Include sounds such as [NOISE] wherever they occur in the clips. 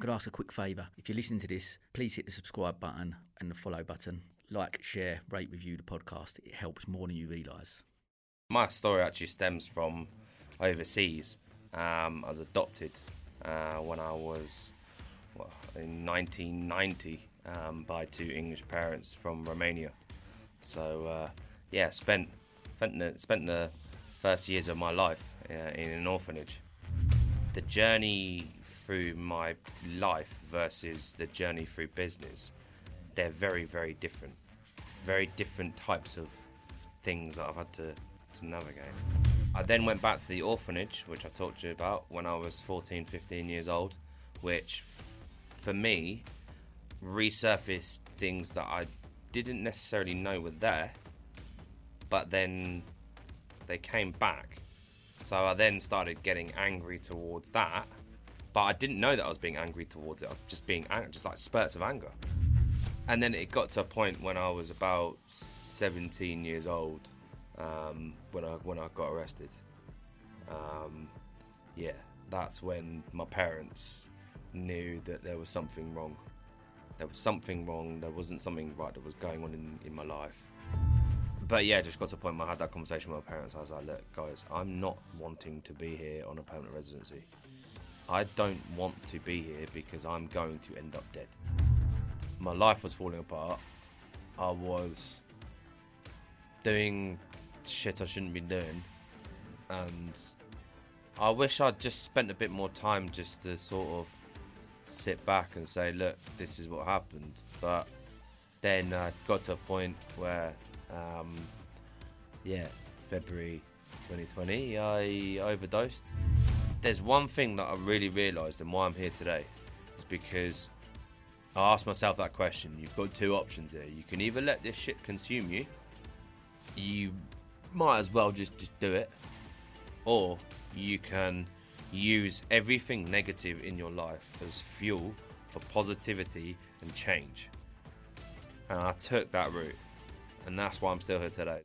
Could ask a quick favour. If you're listening to this, please hit the subscribe button and the follow button. Like, share, rate, review the podcast. It helps more than you realise. My story actually stems from overseas. Um, I was adopted uh, when I was well, in 1990 um, by two English parents from Romania. So uh, yeah, spent spent the, spent the first years of my life uh, in an orphanage. The journey through my life versus the journey through business, they're very very different. Very different types of things that I've had to, to navigate. I then went back to the orphanage, which I talked to you about when I was 14, 15 years old, which for me resurfaced things that I didn't necessarily know were there, but then they came back. So I then started getting angry towards that, but I didn't know that I was being angry towards it. I was just being just like spurts of anger. And then it got to a point when I was about 17 years old um, when I when I got arrested. Um, yeah, that's when my parents knew that there was something wrong. There was something wrong. There wasn't something right that was going on in, in my life. But yeah, just got to a point where I had that conversation with my parents. I was like, look, guys, I'm not wanting to be here on a permanent residency. I don't want to be here because I'm going to end up dead. My life was falling apart. I was doing shit I shouldn't be doing. And I wish I'd just spent a bit more time just to sort of sit back and say, look, this is what happened. But then I got to a point where, um, yeah, February 2020, I overdosed. There's one thing that I really realised and why I'm here today is because I asked myself that question. You've got two options here. You can either let this shit consume you, you might as well just, just do it, or you can use everything negative in your life as fuel for positivity and change. And I took that route, and that's why I'm still here today.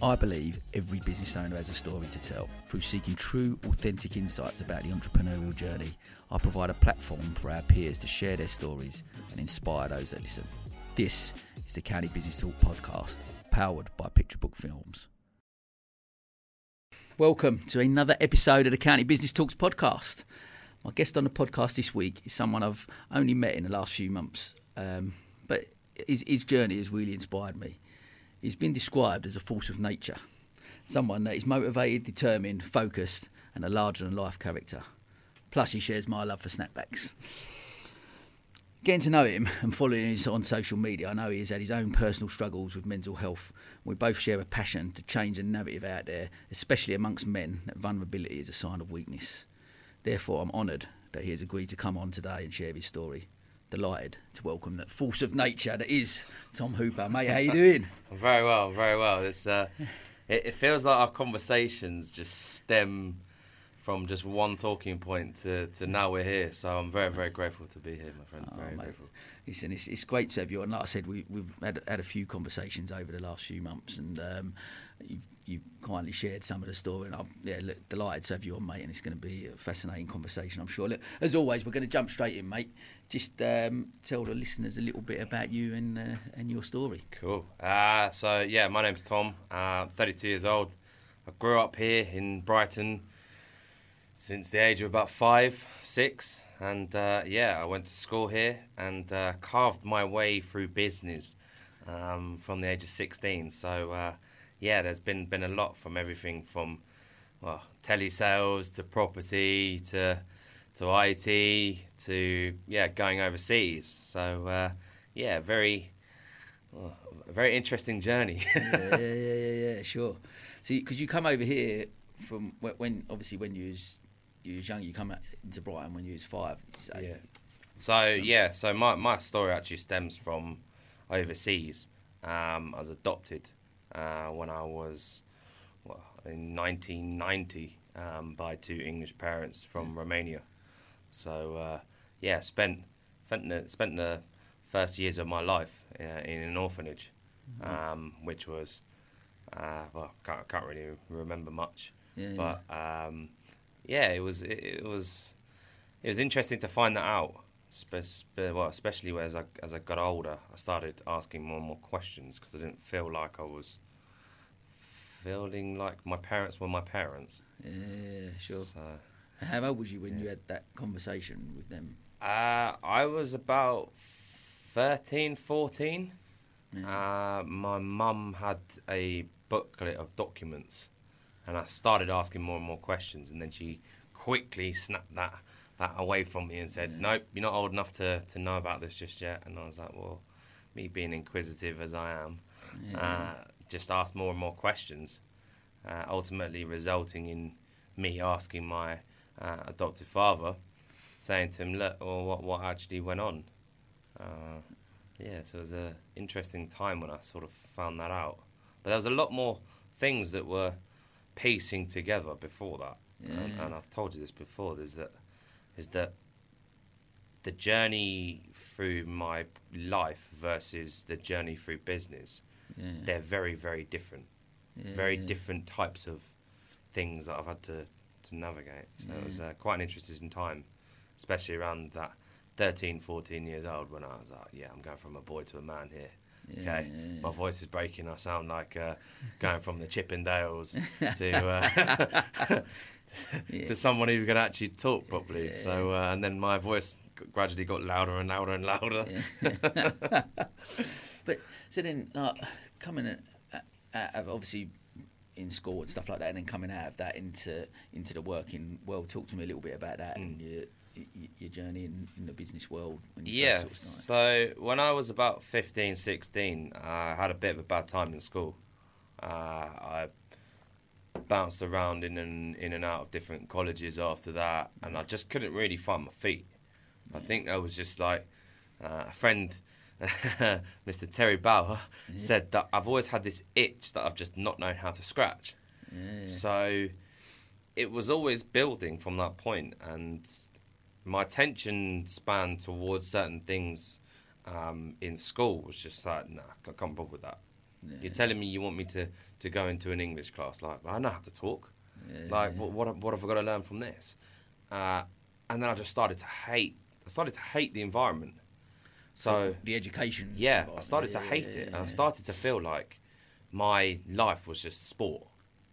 I believe every business owner has a story to tell. Through seeking true, authentic insights about the entrepreneurial journey, I provide a platform for our peers to share their stories and inspire those that listen. This is the County Business Talk podcast, powered by Picture Book Films. Welcome to another episode of the County Business Talks podcast. My guest on the podcast this week is someone I've only met in the last few months, um, but his, his journey has really inspired me. He's been described as a force of nature, someone that is motivated, determined, focused, and a larger than life character. Plus, he shares my love for snapbacks. Getting to know him and following him on social media, I know he has had his own personal struggles with mental health. We both share a passion to change the narrative out there, especially amongst men, that vulnerability is a sign of weakness. Therefore, I'm honoured that he has agreed to come on today and share his story. Delighted to welcome that force of nature that is Tom Hooper. Mate, how you doing? [LAUGHS] very well, very well. It's uh, it, it feels like our conversations just stem from just one talking point to, to now we're here. So I'm very, very grateful to be here, my friend. Oh, very mate. grateful. Listen, it's, it's great to have you on. Like I said, we, we've had, had a few conversations over the last few months, and um, you've, you've kindly shared some of the story. And I'm yeah, look, delighted to have you on, mate. And it's going to be a fascinating conversation, I'm sure. Look, as always, we're going to jump straight in, mate. Just um, tell the listeners a little bit about you and uh, and your story. Cool. Uh, so yeah, my name's Tom. Uh, 32 years old. I grew up here in Brighton since the age of about five, six, and uh, yeah, I went to school here and uh, carved my way through business um, from the age of 16. So uh, yeah, there's been been a lot from everything from well telesales to property to to IT to yeah going overseas. So uh, yeah, very well, a very interesting journey. [LAUGHS] yeah, yeah, yeah, yeah, yeah, sure. So, because you come over here from when, when obviously when you was you was young, you come out into Brighton when you was five. say? Yeah. So yeah, so my my story actually stems from overseas. Um, I was adopted uh, when I was well in 1990 um, by two English parents from Romania. So uh, yeah, spent spent the, spent the first years of my life uh, in an orphanage, um, which was uh, well can't, can't really remember much, Yeah, yeah. but um, yeah, it was it, it was it was interesting to find that out. Spe- well, especially as I as I got older, I started asking more and more questions because I didn't feel like I was feeling like my parents were my parents. Yeah, sure. So, How old was you when you had that conversation with them? uh, I was about 13, 14. Yeah. Uh, my mum had a booklet of documents, and I started asking more and more questions, and then she quickly snapped that that away from me and said. "Nope, you're not old enough to, to know about this just yet." And I was like, "Well, me being inquisitive as I am, Yeah. uh, just asked more and more questions, uh, ultimately resulting in me asking my uh, adoptive father, saying to him, "Look, well, what what actually went on?" Uh, yeah, so it was a interesting time when I sort of found that out. But there was a lot more things that were piecing together before that, and, Yeah. and I've told you this before. Is that is that the journey through my life versus the journey through business, yeah. they're very very different, yeah. very different types of things that I've had to to navigate. So it was uh, quite an interesting time, especially around that 13, 14 years old when I was like, yeah, I'm going from a boy to a man here. Yeah, Okay, yeah, my voice is breaking. I sound like uh, going from the Chippendales [LAUGHS] to uh, [LAUGHS] yeah. to someone who can actually talk properly. So, uh, and then my voice gradually got louder and louder and louder. Yeah. but so then, like, coming out of obviously in school and stuff like that, and then coming out of that into into the working world. Talk to me a little bit about that and your your- journey in, in the business world. When Yeah, first sort of so when I was about 15, 16, I had a bit of a bad time in school. Uh, I bounced around in and, in and out of different colleges after that, and I just couldn't really find my feet. I think I was just like uh, a friend, [LAUGHS] Mr. Terry Bauer, said that I've always had this itch that I've just not known how to scratch. Yeah. So it was always building from that point, and my attention span towards certain things um, in school was just like, nah, I can't bother with that. You're telling me you want me to, to go into an English class, like I know how to talk. Yeah. Like what what, what have I got to learn from this? Uh, and then I just started to hate. I started to hate the environment. So the education. yeah, I started to hate yeah, it, and I started to feel like my life was just sport.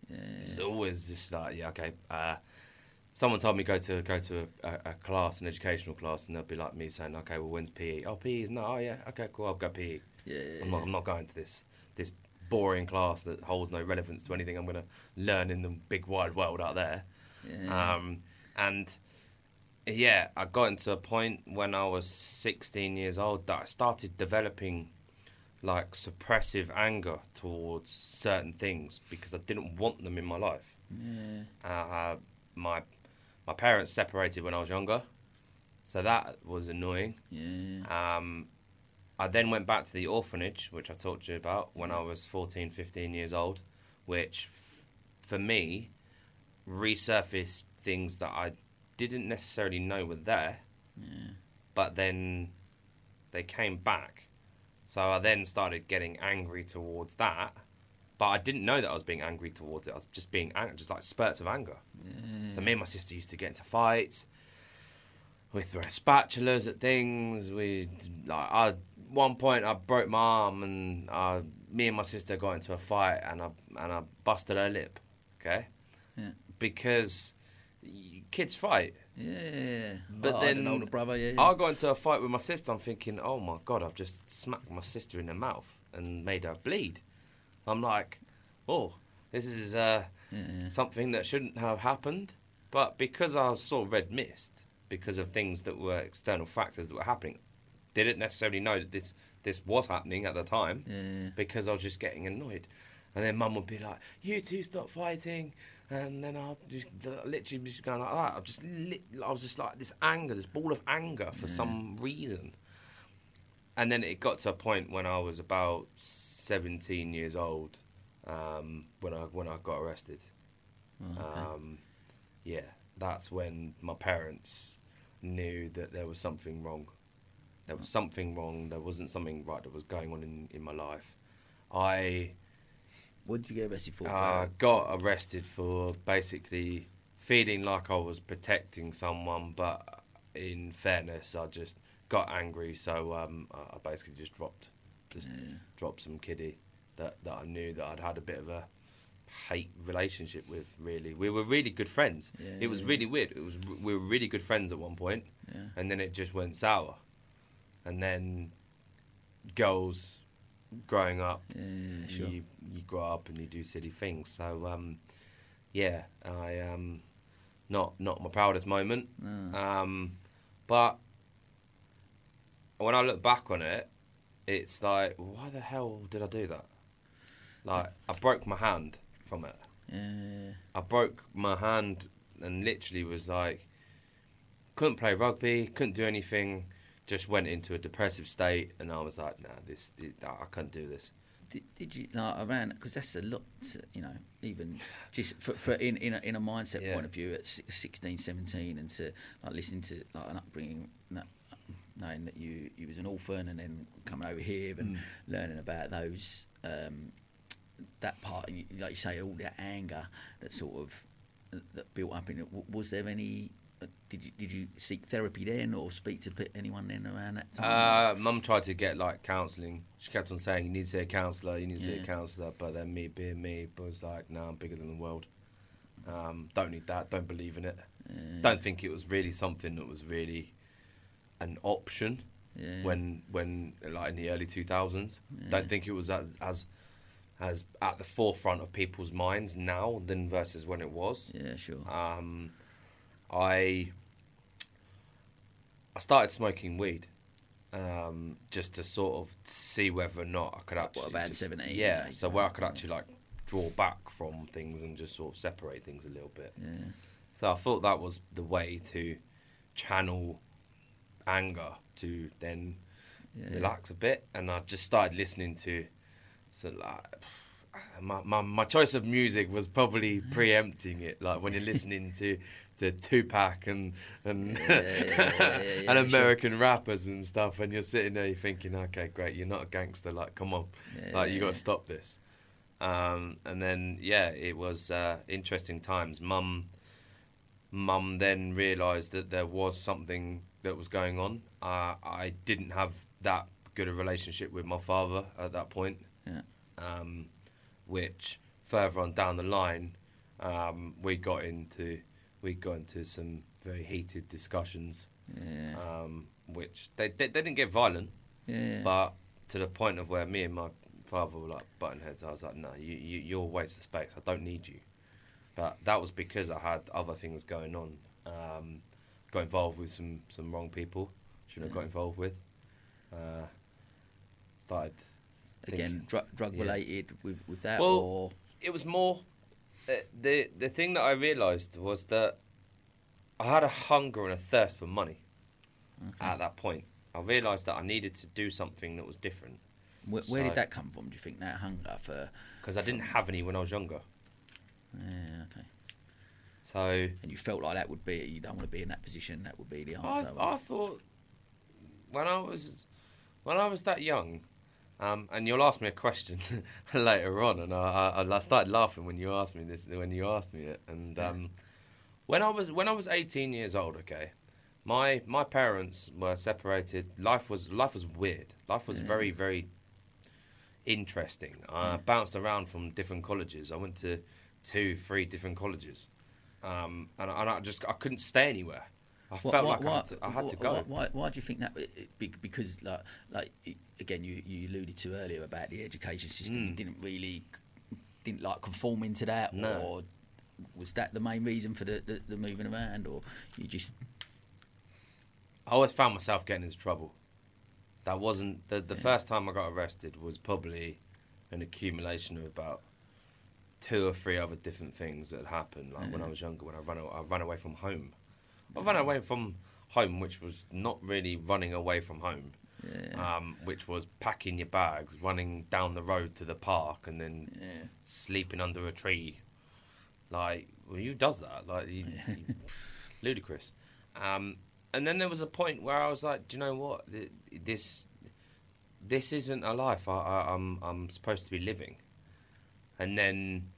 Yeah. It's always just like, yeah, okay. Uh, someone told me go to go to a, a, class, an educational class, and they'll be like me saying, okay, well, when's PE? Oh, PE is no, oh yeah, okay, cool, I'll go PE. Yeah. I'm not, I'm not going to this this boring class that holds no relevance to anything I'm going to learn in the big wide world out there. Yeah. Um, and yeah, I got into a point when I was 16 years old that I started developing like suppressive anger towards certain things because I didn't want them in my life. yeah. Uh, my my parents separated when I was younger, so that was annoying. Yeah. Um, I then went back to the orphanage, which I talked to you about when I was 14, 15 years old, which f- for me resurfaced things that I didn't necessarily know were there, Yeah. but then they came back. So I then started getting angry towards that, but I didn't know that I was being angry towards it. I was just being ang- just like spurts of anger. So me and my sister used to get into fights. We throw spatulas at things. We like I one point I broke my arm and uh, me and my sister got into a fight and I and I busted her lip. Okay, Yeah. because kids fight. Yeah. But Oh, then older brother. Yeah. I got into a fight with my sister. I'm thinking, oh my god, I've just smacked my sister in the mouth and made her bleed. I'm like, oh, this is uh, yeah. something that shouldn't have happened. But because I saw red mist, because of things that were external factors that were happening, didn't necessarily know that this this was happening at the time Yeah. because I was just getting annoyed. And then mum would be like, "You two stop fighting," and then I'll just literally just going like that. I just lit, I was just like this anger, this ball of anger for some reason. And then it got to a point when I was about seventeen years old um, when I when I got arrested. Oh, okay. Um, yeah, that's when my parents knew that there was something wrong. There was something wrong. There wasn't something right that was going on in, in my life. I what did you get arrested for? uh, got arrested for basically feeling like I was protecting someone, but in fairness, I just got angry, so um, I I basically just dropped, just Yeah. dropped some kiddie that that I knew that I'd had a bit of a hate relationship with. Really, we were really good friends. Yeah, it was yeah, really weird. It was we were really good friends at one point, and then it just went sour, and then girls growing up Yeah, sure. you you grow up and you do silly things. So um, yeah, I um, not not my proudest moment. No. Um, but when I look back on it, it's like, why the hell did I do that? Like, I broke my hand from it. Yeah. I broke my hand and literally was like, couldn't play rugby, couldn't do anything. Just went into a depressive state, and I was like, nah, this, this I can't do this. Did, did you like around because that's a lot you know even just for, for in in a, in a mindset Yeah. point of view at si- 16 17 and to like listening to like an upbringing knowing that you you was an orphan and then coming over here and Mm. learning about those um, that part and like you say all that anger that sort of that built up in it was there any did you did you seek therapy then or speak to anyone then around that time Uh, Mum tried to get like counselling. She kept on saying, "You need to see a counsellor. You need to see a counsellor." But then me being me was like, "No, I'm bigger than the world. Um, don't need that. Don't believe in it. Yeah. Don't think it was really something that was really an option yeah. when when like in the early 2000s. Yeah. Don't think it was as, as as at the forefront of people's minds now than versus when it was. yeah sure Um, I I started smoking weed um, just to sort of see whether or not I could actually. What, about just- 17, Yeah, so where I could actually like draw back from things and just sort of separate things a little bit. yeah So I thought that was the way to channel anger to then Yeah. relax a bit, and I just started listening to so like. [SIGHS] My, my my choice of music was probably [LAUGHS] preempting it. Like when you're listening to to Tupac and and Yeah, [LAUGHS] yeah, yeah, and sure. American rappers and stuff, and you're sitting there, you're thinking, okay, great, you're not a gangster. Like, come on, like you got to stop this. Um, and then yeah, it was uh, interesting times. Mum, mum then realised that there was something that was going on. Uh, I didn't have that good a relationship with my father at that point Yeah. um, which further on down the line, um, we got into we got into some very heated discussions, Yeah. um, which they, they they didn't get violent, yeah. but to the point of where me and my father were like button heads. I was like, no, you, you you're a waste of space. I don't need you. But that was because I had other things going on. Um, got involved with some some wrong people. Shouldn't have got involved with. Uh, started Again, thinking- drug drug yeah. related with with that, Well, or it was more the the thing that I realised was that I had a hunger and a thirst for money Okay. at that point. I realised that I needed to do something that was different where, where did that come from? Do you think that hunger for? because I didn't have any when I was younger. Yeah. Okay. So And you felt like that would be you don't want to be in that position. That would be the I, answer. I thought when I was when I was that young, um, and you'll ask me a question [LAUGHS] later on, and I, I, I started laughing when you asked me this when you asked me it, and um, when I was when I was 18 years old, okay, my my parents were separated. Life was life was weird. Life was very very interesting. I bounced around from different colleges. I went to two, three different colleges, um, and, and I just I couldn't stay anywhere. I Why- felt why- like I had to, I had to go. Why, why, why do you think that? Because like, like again, you, you alluded to earlier about the education system. You Mm. didn't really didn't like conform into that, No. or was that the main reason for the, the, the moving around, or you just I always found myself getting into trouble. That wasn't the the Yeah. first time I got arrested was probably an accumulation of about two or three other different things that had happened. Like when I was younger, when I ran I ran away from home. I ran away from home, which was not really running away from home, yeah, um, which was packing your bags, running down the road to the park, and then yeah. sleeping under a tree. Like, well, who does that? Like, you, [LAUGHS] you- ludicrous. Um, and then there was a point where I was like, do you know what? This, this isn't a life I, I, I'm, I'm supposed to be living. And then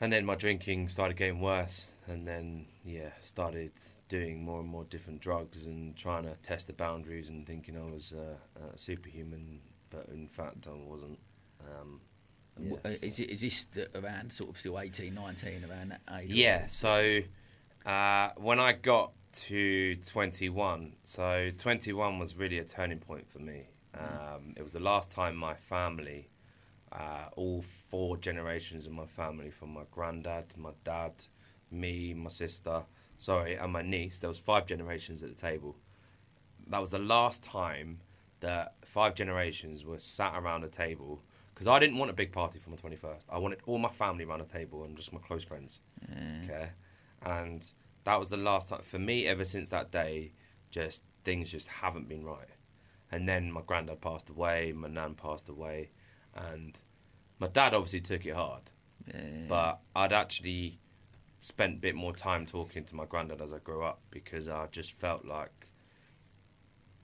and then my drinking started getting worse, and then yeah, started doing more and more different drugs and trying to test the boundaries and thinking I was uh, a superhuman, but in fact I wasn't. Um, what- uh, yes. Is, it, is this around sort of still 18, 19, around that age? Yeah, so uh, when I got to 21, so 21 was really a turning point for me. Um, it was the last time my family, uh, all four generations of my family, from my granddad, my dad, me, my sister, sorry, and my niece, there was five generations at the table. That was the last time that five generations were sat around a table because I didn't want a big party for my 21st. I wanted all my family around a table and just my close friends. Okay. And that was the last time for me ever since that day, just things just haven't been right. And then my granddad passed away, my nan passed away, and my dad obviously took it hard. Yeah. But I'd actually spent a bit more time talking to my granddad as I grew up because I just felt like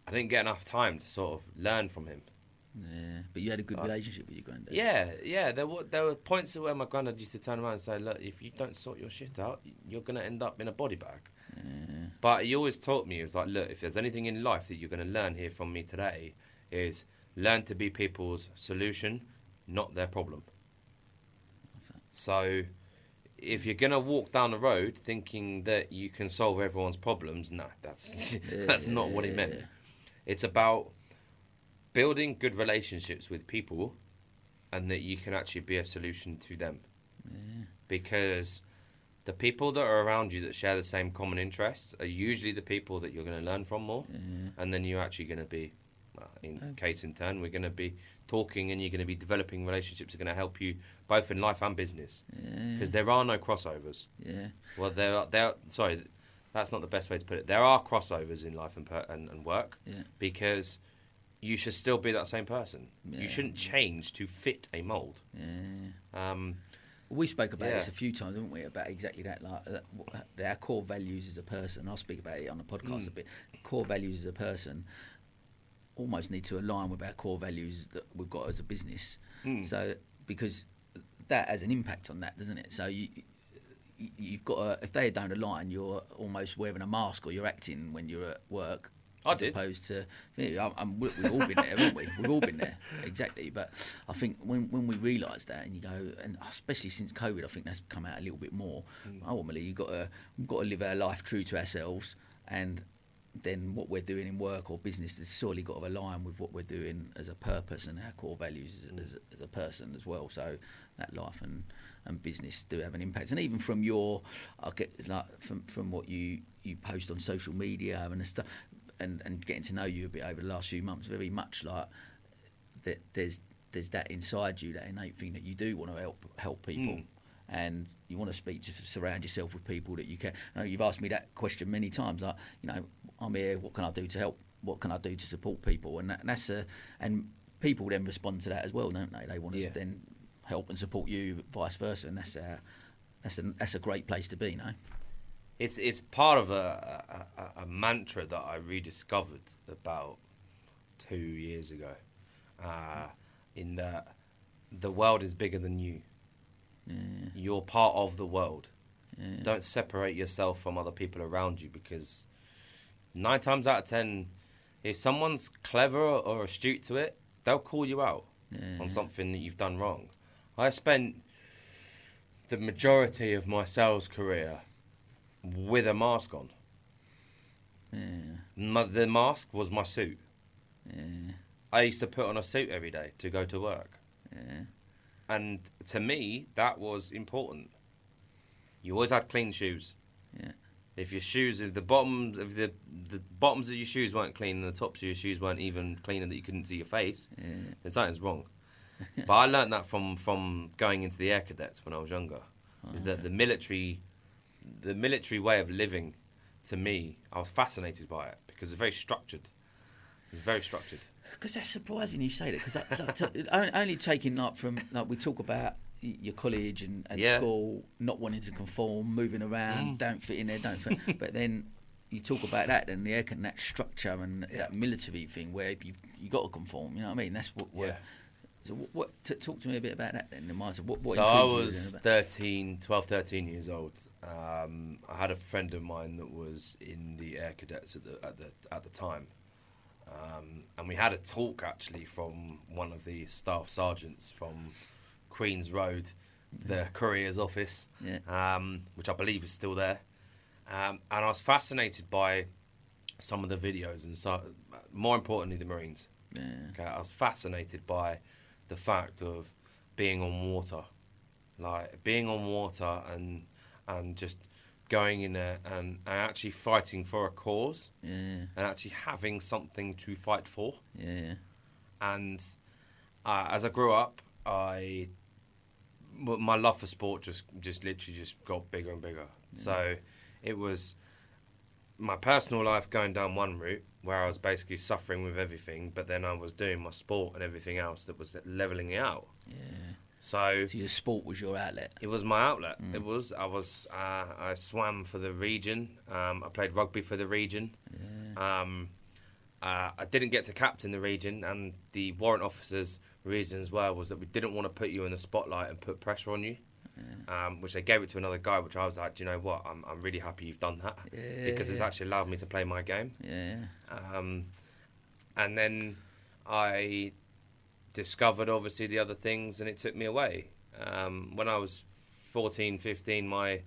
I didn't get enough time to sort of learn from him. yeah. But you had a good relationship with your granddad. Yeah, yeah. There were there were points where my granddad used to turn around and say, "Look, if you don't sort your shit out, you're gonna end up in a body bag." Yeah. But he always taught me, he was like, "Look, if there's anything in life that you're gonna learn here from me today, is learn to be people's solution, not their problem." So, if you're gonna walk down the road thinking that you can solve everyone's problems, no, that's [LAUGHS] that's not what it meant. It's about building good relationships with people and that you can actually be a solution to them. Because the people that are around you that share the same common interests are usually the people that you're going to learn from more. And then you're actually going to be, well, in case in turn, we're going to be talking and you're going to be developing relationships that are going to help you both in life and business. Because there are no crossovers. Yeah. Well, there are, there. Are, sorry, that's not the best way to put it. There are crossovers in life and per, and, and work Yeah. because you should still be that same person. Yeah. You shouldn't change to fit a mold. Yeah. Um, We spoke about Yeah. this a few times, didn't we? About exactly that, like our core values as a person. I'll speak about it on the podcast a Mm. bit. Core values as a person almost need to align with our core values that we've got as a business. Mm. So because that has an impact on that, doesn't it? So you. you- You've got to, if they don't align, you're almost wearing a mask or you're acting when you're at work. I as did. opposed to, yeah, I'm, I'm, we- we've all been there, haven't we? We've all been there, [LAUGHS] exactly. But I think when when we realise that, and you go, and especially since COVID, I think that's come out a little bit more. Ultimately, you've got to we've got to live our life true to ourselves, and then what we're doing in work or business has surely got to align with what we're doing as a purpose and our core values as, as, a, as a person as well. So that life and, and business do have an impact. And even from your, I get like from from what you you post on social media and the stuff, and and getting to know you a bit over the last few months, very much like that. There's there's that inside you, that innate thing that you do want to help help people. Mm. And you want to speak to surround yourself with people that you can. I know you've asked me that question many times. Like, you know, I'm here. What can I do to help? What can I do to support people? And, that, and that's a and people then respond to that as well, don't they? They want to Yeah. then help and support you, vice versa. And that's a that's a that's a great place to be, no? it's it's part of a, a, a- a mantra that I rediscovered about two years ago. Uh, in that the world is bigger than you. Yeah, You're part of the world. Don't separate yourself from other people around you because nine times out of ten, if someone's clever or astute to it, they'll call you out on something that you've done wrong. I spent the majority of my sales career with a mask on. Yeah, My, the mask was my suit. yeah, I used to put on a suit every day to go to work. yeah, And to me, that was important. You always had clean shoes. yeah. If your shoes, if the bottoms, if the the bottoms of your shoes weren't clean and the tops of your shoes weren't even clean and that you couldn't see your face, yeah. then something's wrong. [LAUGHS] but I learned that from from going into the air cadets when I was younger. is that the military, the military way of living, to me, I was fascinated by it because it's very structured. It's very structured. Because that's surprising you say that. Because [LAUGHS] only- taking like from like we talk about your college and, and Yeah. school, not wanting to conform, moving around, Mm. don't fit in there, don't fit. [LAUGHS] but then you talk about that and the and that structure and that military thing where you you got to conform. You know what I mean? That's what we're Yeah. So what? what t- talk to me a bit about that then. The mindset. What? what so I was then 13, 12, 13 years old. Um, I had a friend of mine that was in the air cadets at the at the at the time, um, and we had a talk actually from one of the staff sergeants from Queens Road, the careers office, Yeah. um, which I believe is still there. Um, and I was fascinated by some of the videos and so, more importantly, the Marines. Yeah. Okay, I was fascinated by the fact of being on water, like being on water and and just going in there and, and actually fighting for a cause Yeah. and actually having something to fight for. Yeah. And uh, as I grew up, I my love for sport just just literally just got bigger and bigger. So it was my personal life going down one route where I was basically suffering with everything, but then I was doing my sport and everything else that was leveling it out. Yeah. So So your sport was your outlet. it was my outlet. It was. I was. Uh, I swam for the region. Um, I played rugby for the region. Um, uh, I didn't get to captain the region, and the warrant officers' reasons were was that we didn't want to put you in the spotlight and put pressure on you. Um, which they gave it to another guy, which I was like, do you know what? I'm, I'm really happy you've done that because it's actually allowed me to play my game. Yeah. Um, and then I discovered obviously the other things and it took me away. Um, when I was 14, 15, my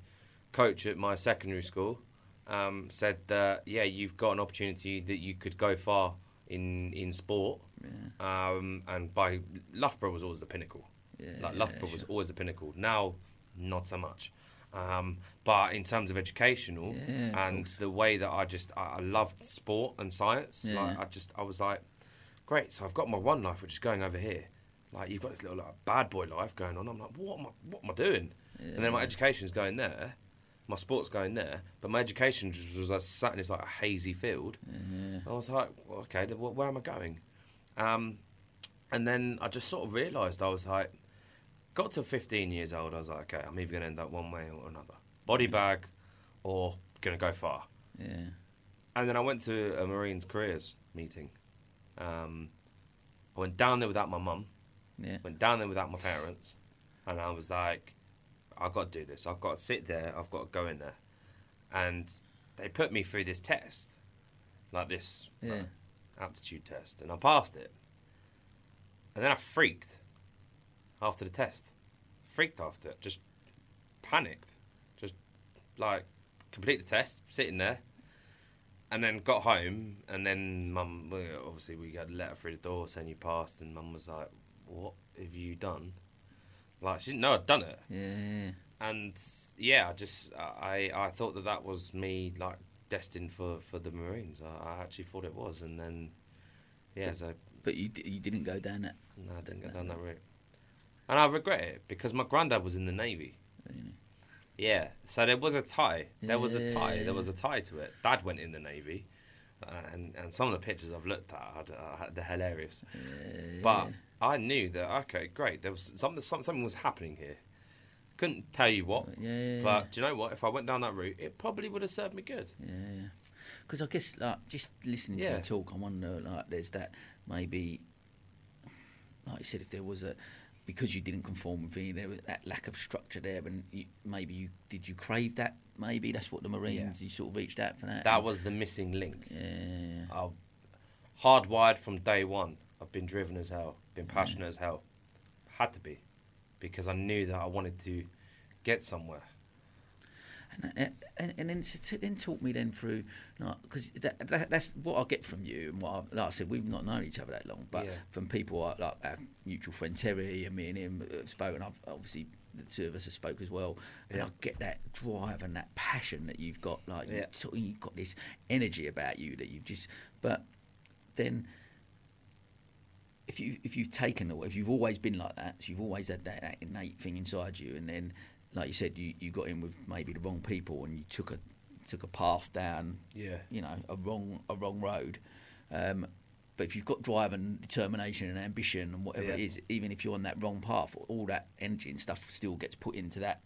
coach at my secondary school um, said that, yeah, you've got an opportunity that you could go far in, in sport. Um, and by Loughborough was always the pinnacle. Yeah. Like Loughborough was sure. always the pinnacle. Now, not so much. Um, but in terms of educational Yeah, and course. the way that I just I, I loved sport and science, Yeah. like I just I was like, great. So I've got my one life, which is going over here. Like you've got this little like, bad boy life going on. I'm like, what am I what am I doing? And then my education's going there, my sport's going there, but my education just was like sat in this like a hazy field. I was like, well, okay, then wh- where am I going? Um, and then I just sort of realised I was like, got to 15 years old, I was like, okay, I'm either going to end up one way or another. Body bag or going to go far. Yeah. And then I went to a Marines careers meeting. Um, I went down there without my mum, Yeah. went down there without my parents, and I was like, I've got to do this. I've got to sit there. I've got to go in there. And they put me through this test, like this uh, Yeah. aptitude test, and I passed it. And then I freaked after the test. Freaked after it. Just panicked. Just like complete the test, sitting there. And then got home, and then mum, obviously, we got a letter through the door saying you passed, and mum was like, What have you done? Like, she didn't know I'd done it. Yeah. And yeah, I just, I, I thought that that was me, like, destined for, for the Marines. I, I actually thought it was, and then, yeah, so But you you didn't go down that. no, I didn't go down that route. And I regret it because my granddad was in the Navy. Yeah, so there was a tie. There was a tie. There was a tie to it. Dad went in the Navy, uh, and and some of the pictures I've looked at, are, they're hilarious. But I knew that okay, great. There was something. some- Something was happening here. Couldn't tell you what. Yeah. But do you know what? If I went down that route, it probably would have served me good. Yeah, because I guess like just listening to Yeah. you talk, I wonder like there's that maybe, like you said, if there was a because you didn't conform with me, there was that lack of structure there, and you, maybe you did you crave that? Maybe that's what the Marines you sort of reached out for that. That was the missing link. yeah, I hardwired from day one. I've been driven as hell, been passionate as hell. Had to be, because I knew that I wanted to get somewhere. And, uh, and, and then then talk me then through because that, that, that's what I get from you and what I, like I said we've not known each other that long but Yeah. from people like, like our mutual friend Terry and me and him have spoken I've, obviously the two of us have spoke as well and Yeah. I get that drive and that passion that you've got like you Yeah. of, you've got this energy about you that you've just but then if you if you've taken away, if you've always been like that, so you've always had that, that innate thing inside you, and then like you said, you, you got in with maybe the wrong people, and you took a took a path down, Yeah. you know, a wrong a wrong road. Um, but if you've got drive and determination and ambition and whatever it Yeah. is, even if you're on that wrong path, all that energy and stuff still gets put into that.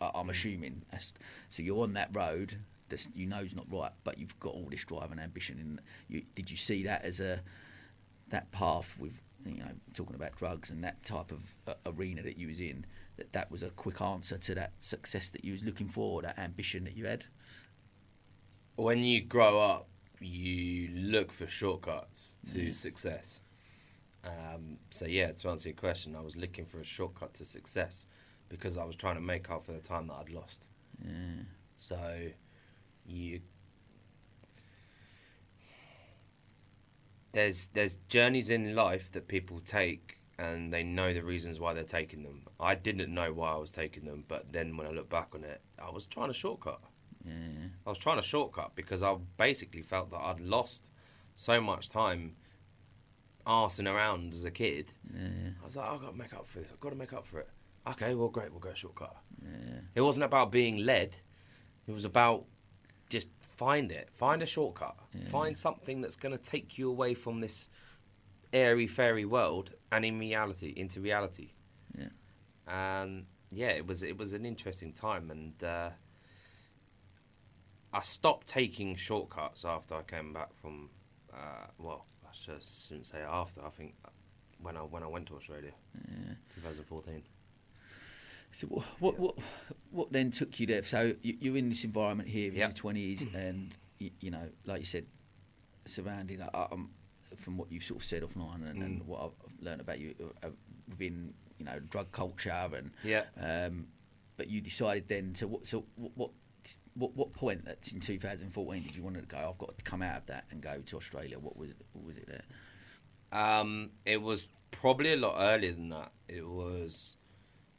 I'm assuming. That's, so you're on that road that you know is not right, but you've got all this drive and ambition. And you, did you see that as a that path with you know, talking about drugs and that type of uh, arena that you was in, that that was a quick answer to that success that you was looking for, or that ambition that you had? When you grow up, you look for shortcuts to Yeah. success. Um, so yeah, to answer your question, I was looking for a shortcut to success because I was trying to make up for the time that I'd lost. Yeah. So you there's there's journeys in life that people take and they know the reasons why they're taking them. I didn't know why I was taking them, but then when I look back on it, I was trying to shortcut. Yeah. I was trying to shortcut because I basically felt that I'd lost so much time arsing around as a kid. Yeah. I was like, I've got to make up for this. I've got to make up for it. Okay, well, great, we'll go shortcut. Yeah. It wasn't about being led. It was about just find it, find a shortcut, Yeah. find something that's going to take you away from this airy fairy world and in reality into reality. Yeah. And yeah, it was it was an interesting time, and uh, I stopped taking shortcuts after I came back from. Uh, well, I should, shouldn't say after. I think when I when I went to Australia, Yeah. 2014. So wh- what what what then took you there? So you, you're in this environment here in Yep. your twenties, and you, you know, like you said, surrounded uh, um, from what you've sort of said offline and, and Mm. what I've learned about you uh, within you know drug culture and Yeah. um, but you decided then to what so what. what what, what point that in 2014 did you want to go? I've got to come out of that and go to Australia. What was what was it there? Um, it was probably a lot earlier than that. It was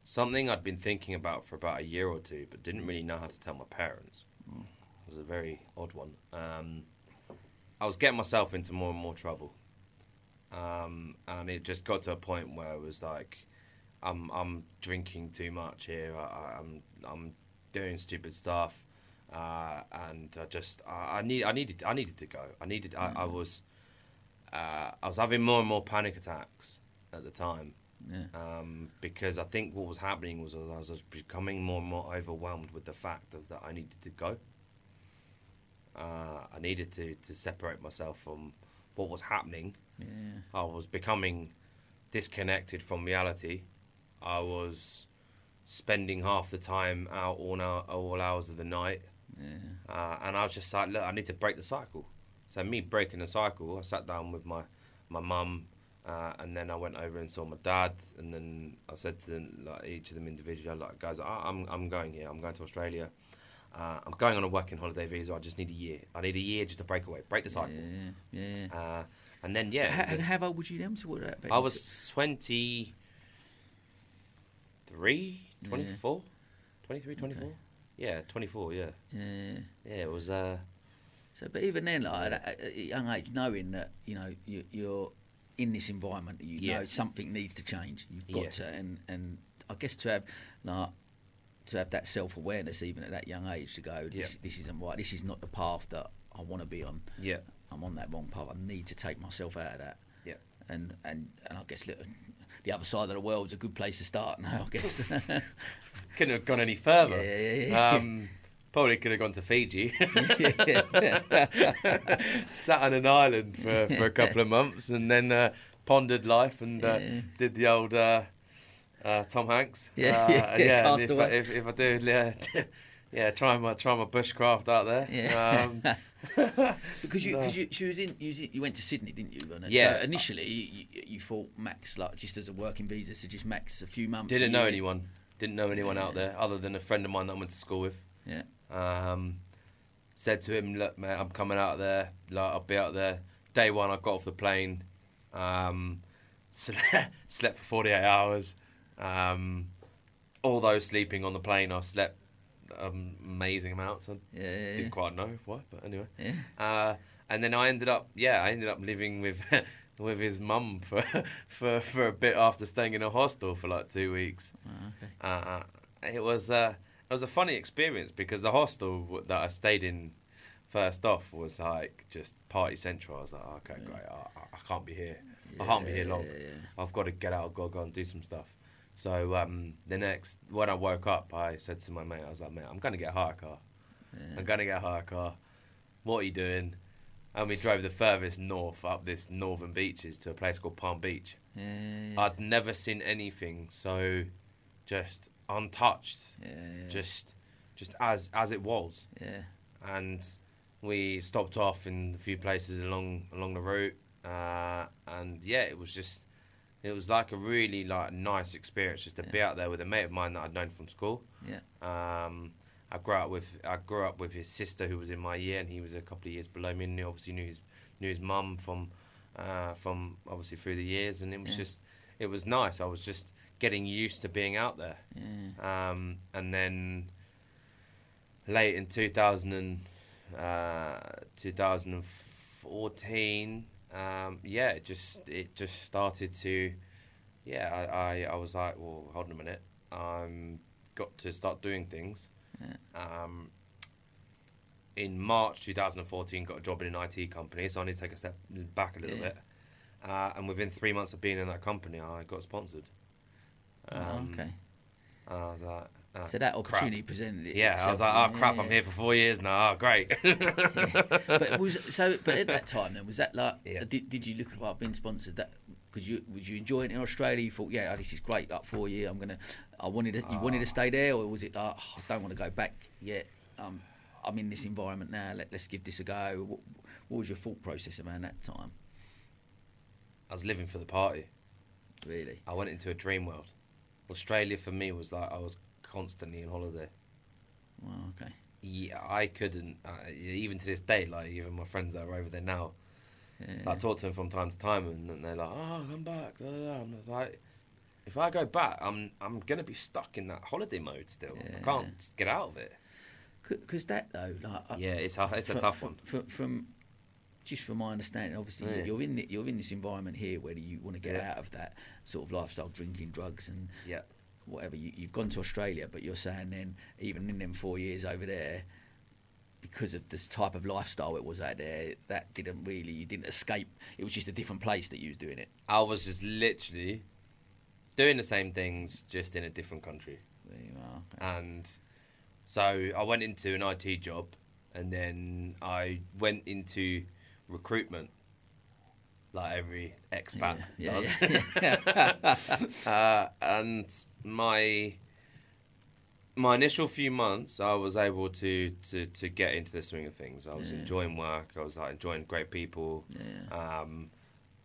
something I'd been thinking about for about a year or two, but didn't really know how to tell my parents. It was a very odd one. Um, I was getting myself into more and more trouble, um, and it just got to a point where it was like, I'm I'm drinking too much here. I, I- I'm I'm doing stupid stuff, uh, and I just I, I need I needed I needed to go. I needed I, I was uh, I was having more and more panic attacks at the time Yeah, um, because I think what was happening was I was becoming more and more overwhelmed with the fact of that I needed to go. Uh, I needed to, to separate myself from what was happening. yeah, I was becoming disconnected from reality. I was spending half the time out all, now, all hours of the night. yeah, Uh, and I was just like, look, I need to break the cycle. So me breaking the cycle, I sat down with my my mum, uh, and then I went over and saw my dad, and then I said to them, like each of them individually, like guys, I, I'm I'm going here. I'm going to Australia. Uh, I'm going on a working holiday visa. I just need a year. I need a year just to break away, break the cycle. yeah, yeah. Uh, and then yeah, and how old was you then? What, about I was 23, 24, 23, 24. Okay. Yeah, 24, yeah. Yeah. Yeah, it was, uh, So, but even then, like at a- at a young age, knowing that you know you, you're in this environment, you Yeah. know something needs to change. You've got Yeah. to, and and I guess to have like to have that self awareness, even at that young age, to go, this, Yeah. this isn't right. This is not the path that I want to be on. yeah. I'm on that wrong path. I need to take myself out of that. Yeah. And and and I guess look, the other side of the world's a good place to start now. I guess. [LAUGHS] couldn't have gone any further. Yeah, yeah, yeah. Um, probably could have gone to Fiji, [LAUGHS] sat on an island for, for a couple of months, and then uh, pondered life and uh, did the old uh, uh, Tom Hanks. Yeah, uh, [LAUGHS] yeah, and and Cast if, I, if, if I do, yeah, [LAUGHS] yeah, try my try my bushcraft out there. Yeah. Um, [LAUGHS] Because you, No. cause you, she was in, you, was in, you went to Sydney, didn't you? And Yeah. So initially, you, you, you thought max, like just as a working visa, so just max a few months. didn't know anyone. Didn't know anyone out there other than a friend of mine that I went to school with. Yeah. Um, said to him, "Look, mate, I'm coming out there. Like, I'll be out there." Day one, I got off the plane. Um, slept, slept for 48 hours. Um, although sleeping on the plane, I slept um, amazing amounts. I Yeah. Yeah. didn't quite know why, but anyway. yeah. Uh, and then I ended up, yeah, I ended up living with [LAUGHS] with his mum for [LAUGHS] for for a bit after staying in a hostel for like two weeks. Oh, okay. Uh, it was uh, it was a funny experience because the hostel that I stayed in first off was like just party central. I was like, okay, Yeah. great, I, I- can't be here. I can't be here long. I've got to get out. I've got to go and do some stuff. So um, the next, when I woke up, I said to my mate, I was like, mate, I'm going to get a hire car. yeah. I'm going to get a hire car. What are you doing? and we drove the furthest north up this northern beaches to a place called Palm Beach. Yeah, yeah, I'd never seen anything so just untouched, yeah, just just as as it was. yeah, And we stopped off in a few places along along the route, uh, and yeah, it was just it was like a really like nice experience just to be out there with a mate of mine that I'd known from school. yeah, Um, I grew up with I grew up with his sister who was in my year, and he was a couple of years below me, and he obviously knew his knew his mum from uh, from obviously through the years, and it was Yeah. just it was nice. I was just getting used to being out there, yeah. um, and then late in 2000 and, uh, 2014, um, yeah, it just it just started to, yeah, I, I, I was like, well, hold on a minute, I'm got to start doing things. Um, in March 2014, got a job in an IT company, so I need to take a step back a little Yeah. bit. Uh, and within three months of being in that company, I got sponsored. Oh, Um, okay. I was like, uh, So that crap. opportunity presented it. Yeah, I was like, itself. oh crap, Yeah, I'm here for four years now. Oh, great. [LAUGHS] but was so. But at that time, then was that like? Yeah. Did, did you look at like being sponsored? That because you was you enjoying it in Australia? You thought, yeah, oh, this is great. Like four year, I'm gonna. I wanted to, you wanted to stay there, or was it like oh, I don't want to go back yet? Um, I'm in this environment now. Let, let's give this a go. What, what was your thought process around that time? I was living for the party. Really? I went into a dream world. Australia for me was like I was constantly on holiday. Well, okay. Yeah, I couldn't. Uh, even to this day, like even my friends that are over there now, Yeah. I talk to them from time to time, and, and they're like, "Oh, come back." blah, blah, blah." I'm like, if I go back, I'm I'm gonna be stuck in that holiday mode still. I can't get out of it. Because that though, like I- Yeah, it's a, it's a tough from, one. From, from just from my understanding, obviously Yeah. you're in the, you're in this environment here where you want to get Yeah. out of that sort of lifestyle, drinking, drugs, and Yeah, whatever. You, you've gone to Australia, but you're saying then even in them four years over there, because of this type of lifestyle it was out there, that didn't really you didn't escape. It was just a different place that you was doing it. I was just literally doing the same things, just in a different country. There you are. Okay. and so I went into an IT job, and then I went into recruitment, like every expat Yeah, does. yeah, [LAUGHS] uh, and my my initial few months, I was able to, to, to get into the swing of things. I was Yeah. enjoying work. I was like enjoying great people. Yeah. Um,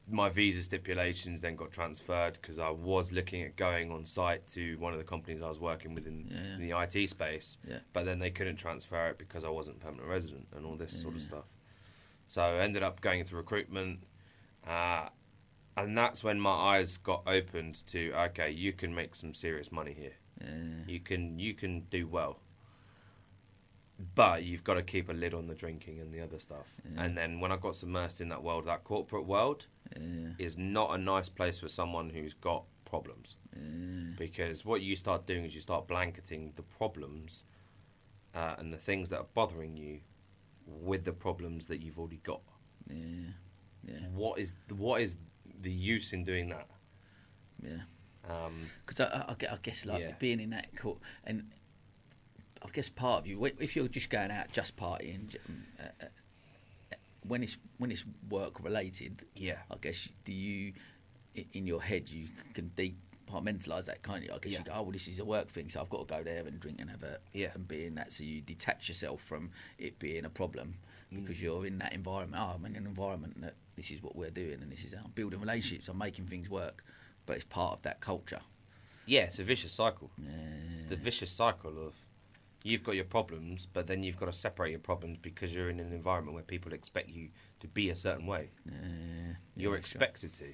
my visa stipulations then got transferred because I was looking at going on site to one of the companies I was working with in, Yeah. in the IT space, Yeah. but then they couldn't transfer it because I wasn't a permanent resident and all this sort of stuff. So I ended up going into recruitment, uh, and that's when my eyes got opened to okay, you can make some serious money here. Yeah. You can you can do well, but you've got to keep a lid on the drinking and the other stuff. Yeah. And then when I got submersed in that world, that corporate world Yeah. is not a nice place for someone who's got problems because what you start doing is you start blanketing the problems uh, and the things that are bothering you with the problems that you've already got. Yeah. Yeah. What is what is the use in doing that? Yeah. Um, Because I, I, I I guess like Yeah. being in that court, and I guess part of you, if you're just going out just partying, um, uh, uh, when it's when it's work related, yeah, I guess do you in your head you can departmentalise that kind of. I guess Yeah. you go, oh well, this is a work thing, so I've got to go there and drink and have a Yeah. and be in that. So you detach yourself from it being a problem Mm. because you're in that environment. Oh, I'm in an environment that this is what we're doing and this is how I'm building relationships. I'm making things work, but it's part of that culture. yeah, it's a vicious cycle. Yeah. It's the vicious cycle of you've got your problems, but then you've got to separate your problems because you're in an environment where people expect you to be a certain way. Yeah, You're yeah, expected to.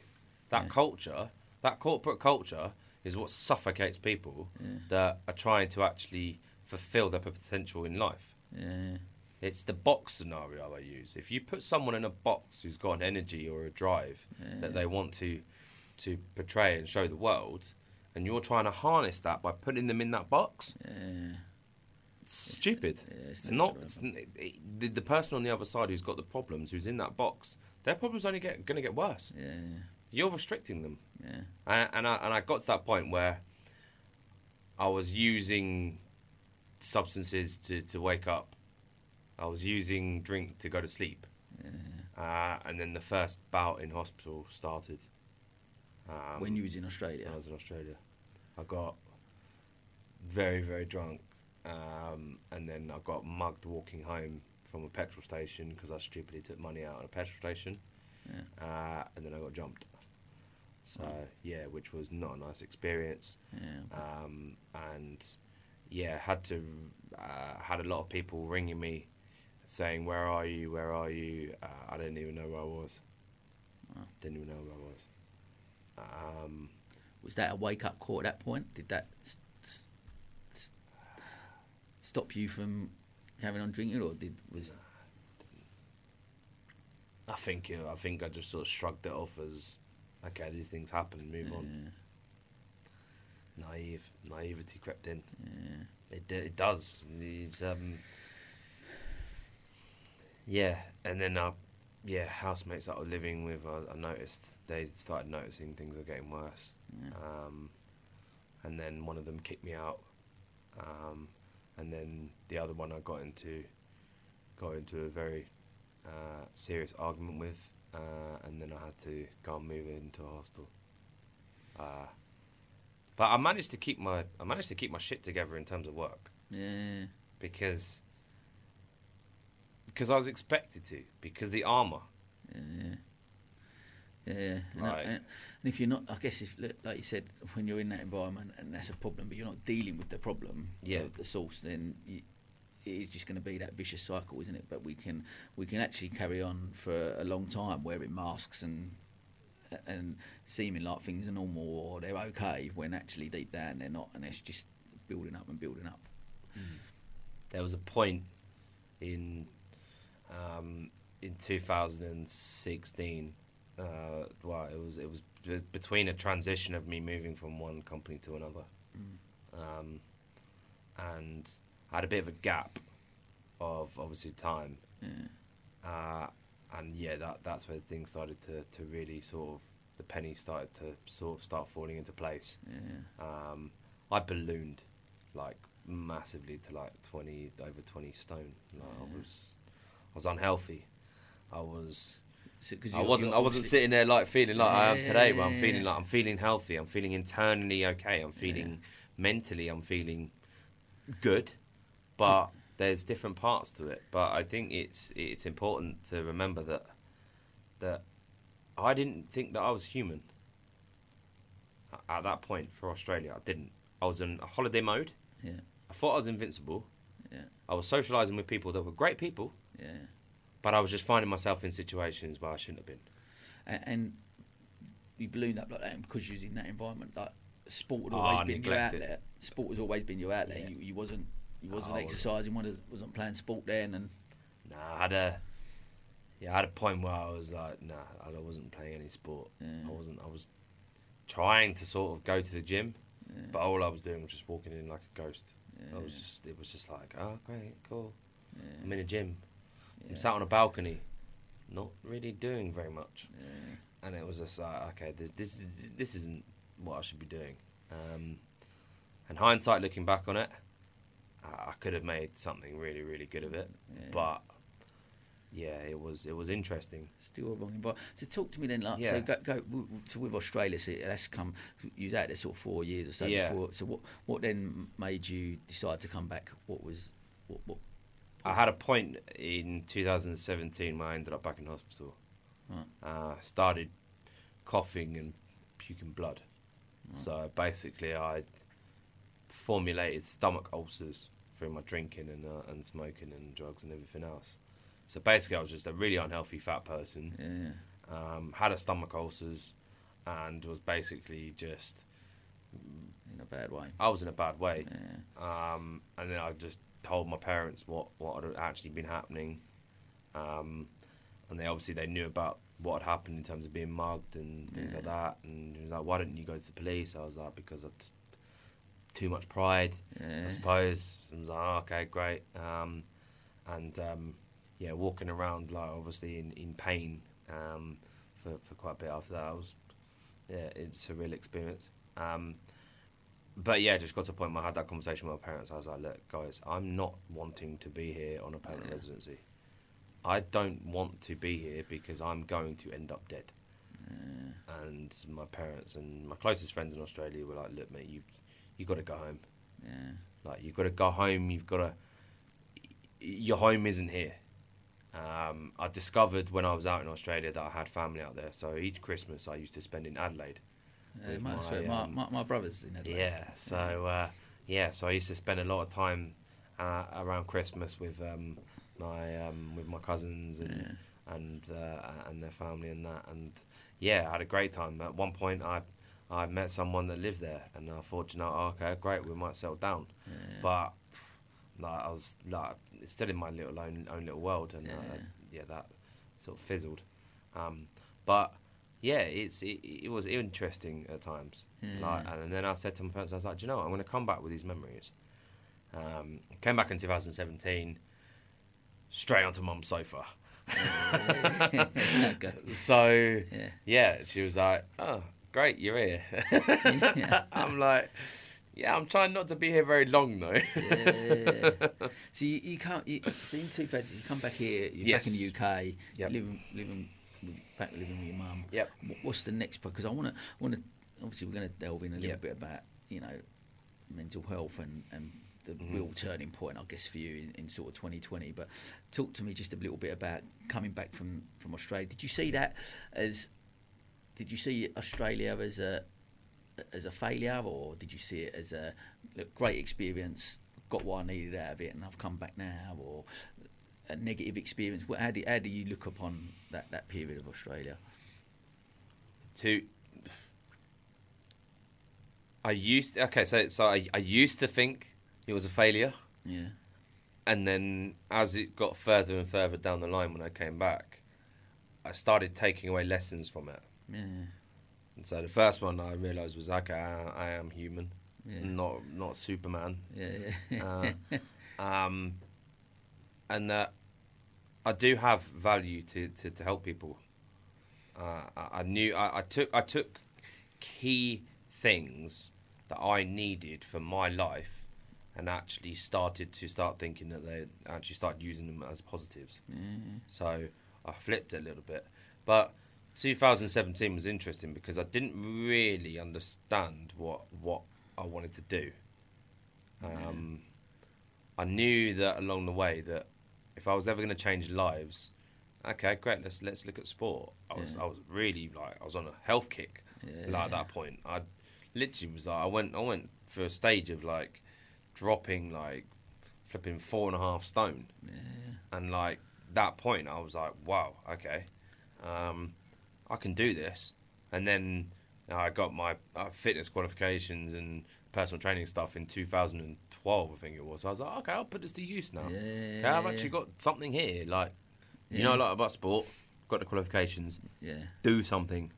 That culture, that corporate culture, is what suffocates people that are trying to actually fulfill their potential in life. Yeah, It's the box scenario I use. If you put someone in a box who's got an energy or a drive that they want to to portray and show the world, and you're trying to harness that by putting them in that box, yeah, it's stupid. yeah, it's it's not not. It's, it, the, the person on the other side who's got the problems, who's in that box, their problems only get going to get worse. yeah, You're restricting them, yeah, and, and I and I got to that point where I was using substances to to wake up. I was using drink to go to sleep. Uh, and then the first bout in hospital started. Um, when you was in Australia. I was in Australia. I got very, very drunk, um, and then I got mugged walking home from a petrol station because I stupidly took money out at a petrol station, Yeah. uh, and then I got jumped. So Right. yeah, which was not a nice experience, Yeah. um, and yeah, had to uh, had a lot of people ringing me, saying, "Where are you? Where are you?" Uh, I didn't even know where I was. Wow. Didn't even know where I was. Um, Was that a wake up call at that point? Did that s- s- s- stop you from carrying on drinking, or did was I think uh, I think I just sort of shrugged it off as okay, these things happen, move on. Naive, naivety crept in. Yeah. It it does. It's um, yeah, and then our yeah, housemates that I was living with, I, I noticed they started noticing things were getting worse. Yeah. Um, and then one of them kicked me out, um, and then the other one I got into got into a very uh, serious argument with, uh, and then I had to go and move into a hostel. Uh, but I managed to keep my I managed to keep my shit together in terms of work Yeah. because because I was expected to because the armor. Yeah. Yeah, yeah. And, Right. and, and if you're not, I guess, if like you said, when you're in that environment and that's a problem, but you're not dealing with the problem, Yeah. the, source, then you, it is just going to be that vicious cycle, isn't it? But we can we can actually carry on for a long time wearing masks and and seeming like things are normal or they're okay when actually deep down they're not, and it's just building up and building up. Hmm. There was a point in um, in 2016. Uh, well, it was it was b- between a transition of me moving from one company to another, um, and I had a bit of a gap of obviously time, Yeah. uh, and yeah, that that's where things started to, to really sort of the penny started to sort of start falling into place. Yeah. Um, I ballooned like massively to like twenty over twenty stone. Like, I was I was unhealthy. I was. I wasn't. I wasn't sitting there like feeling like I am Yeah, today, but yeah, I'm feeling yeah. like I'm feeling healthy. I'm feeling internally okay. I'm feeling mentally. I'm feeling good, but there's different parts to it. But I think it's it's important to remember that that I didn't think that I was human at that point for Australia. I didn't. I was in a holiday mode. Yeah. I thought I was invincible. Yeah. I was socialising with people that were great people, Yeah. but I was just finding myself in situations where I shouldn't have been. and, and you ballooned up like that and because you was in that environment. Like sport had Oh, always I been your outlet. Sport has always been your outlet. Yeah. You, you wasn't you oh, wasn't Oh, exercising. wasn't wasn't playing sport then. And Nah, I had a yeah, I had a point where I was like, nah, I wasn't playing any sport. Yeah. I wasn't. I was trying to sort of go to the gym, Yeah. but all I was doing was just walking in like a ghost. yeah, I was just, it was just like, oh great, cool. I'm in a gym. Yeah, I'm sat on a balcony, not really doing very much. yeah, and it was just like, okay, this this is- this isn't what I should be doing. Um, and hindsight, looking back on it, I, I could have made something really, really good of it. yeah. But yeah, it was it was interesting. Still a wrong environment. So talk to me then, like, Yeah. so go, go so with Australia. So that's come. You was out there sort of four years or so Yeah. before. So what what then made you decide to come back? What was what what? I had a point in 2017 where I ended up back in hospital. Right. Uh, started coughing and puking blood. So basically, I formulated stomach ulcers through my drinking and uh, and smoking and drugs and everything else. So basically, I was just a really unhealthy fat person. Yeah, Um, had a stomach ulcers, and was basically just in a bad way. I was in a bad way. Yeah, Um, and then I just told my parents what, what had actually been happening. Um, and they obviously they knew about what had happened in terms of being mugged and things like that. And he was like, "Why didn't you go to the police?" I was like, "Because of t- too much pride, yeah, I suppose." I was like, oh, "Okay, great." Um, and um, yeah, walking around like obviously in in pain um, for for quite a bit after that. I was yeah, it's a real experience. Um, but yeah, just got to a point where I had that conversation with my parents. I was like, look, guys, I'm not wanting to be here on a permanent Yeah. residency. I don't want to be here because I'm going to end up dead. And my parents and my closest friends in Australia were like, "Look, mate, you you got to go home. Yeah. Like you've got to go home. You've got to. Your home isn't here." Um, I discovered when I was out in Australia that I had family out there. So each Christmas I used to spend in Adelaide. Yeah, my, my, um, my, my brother's in Adelaide. Yeah. So uh, yeah, so I used to spend a lot of time uh, around Christmas with um, my um, with my cousins and and uh, and their family and that. And yeah, I had a great time. At one point, I I met someone that lived there, and I thought, you know, okay, great, we might settle down. But like I was like still in my little own, own little world, and uh, Yeah. yeah, that sort of fizzled. Um, but yeah, it's it, it was interesting at times. Like, and then I said to my parents, I was like, do you know, what? I'm going to come back with these memories. Um, came back in 2017, straight onto mum's sofa. [LAUGHS] So Yeah. yeah, she was like, "Oh, great, you're here." [LAUGHS] I'm like, "Yeah, I'm trying not to be here very long though." yeah. So you, you can't. You, so in two phases, you come back here. You're back in the UK. Yep. Living, back living with your mum. Yep. Wh- What's the next? part? Because I want to, want to. Obviously, we're going to delve in a little Yep. bit about you know mental health and and the Mm-hmm. real turning point, I guess, for you in, in sort of 2020. But talk to me just a little bit about coming back from from Australia. Did you see that as? Did you see Australia as a as a failure, or did you see it as a look, great experience? Got what I needed out of it, and I've come back now, or a negative experience? How do, how do you look upon that, that period of Australia? to I used okay, so so I, I used to think it was a failure, Yeah, and then as it got further and further down the line when I came back, I started taking away lessons from it. yeah, And so the first one I realised was okay, I, I am human, Yeah. not not Superman. yeah, yeah. [LAUGHS] Uh, um, and that I do have value to, to, to help people. Uh, I, I knew I, I took I took key things that I needed for my life, and actually started to start thinking that they actually started using them as positives. So I flipped it a little bit, but 2017 was interesting because I didn't really understand what what I wanted to do. Um, I knew that along the way that if I was ever going to change lives, okay, great, let's let's look at sport. I was Yeah. I was really like I was on a health kick. Like at that point, I literally was like I went I went for a stage of like dropping like flipping four and a half stone, and like that point I was like wow okay, um, I can do this, and then I got my uh, fitness qualifications and personal training stuff in 2012, I think it was. So I was like, okay, I'll put this to use now. Yeah, Okay, I've yeah, actually got something here. Like, you know a lot about sport, got the qualifications, yeah, do something.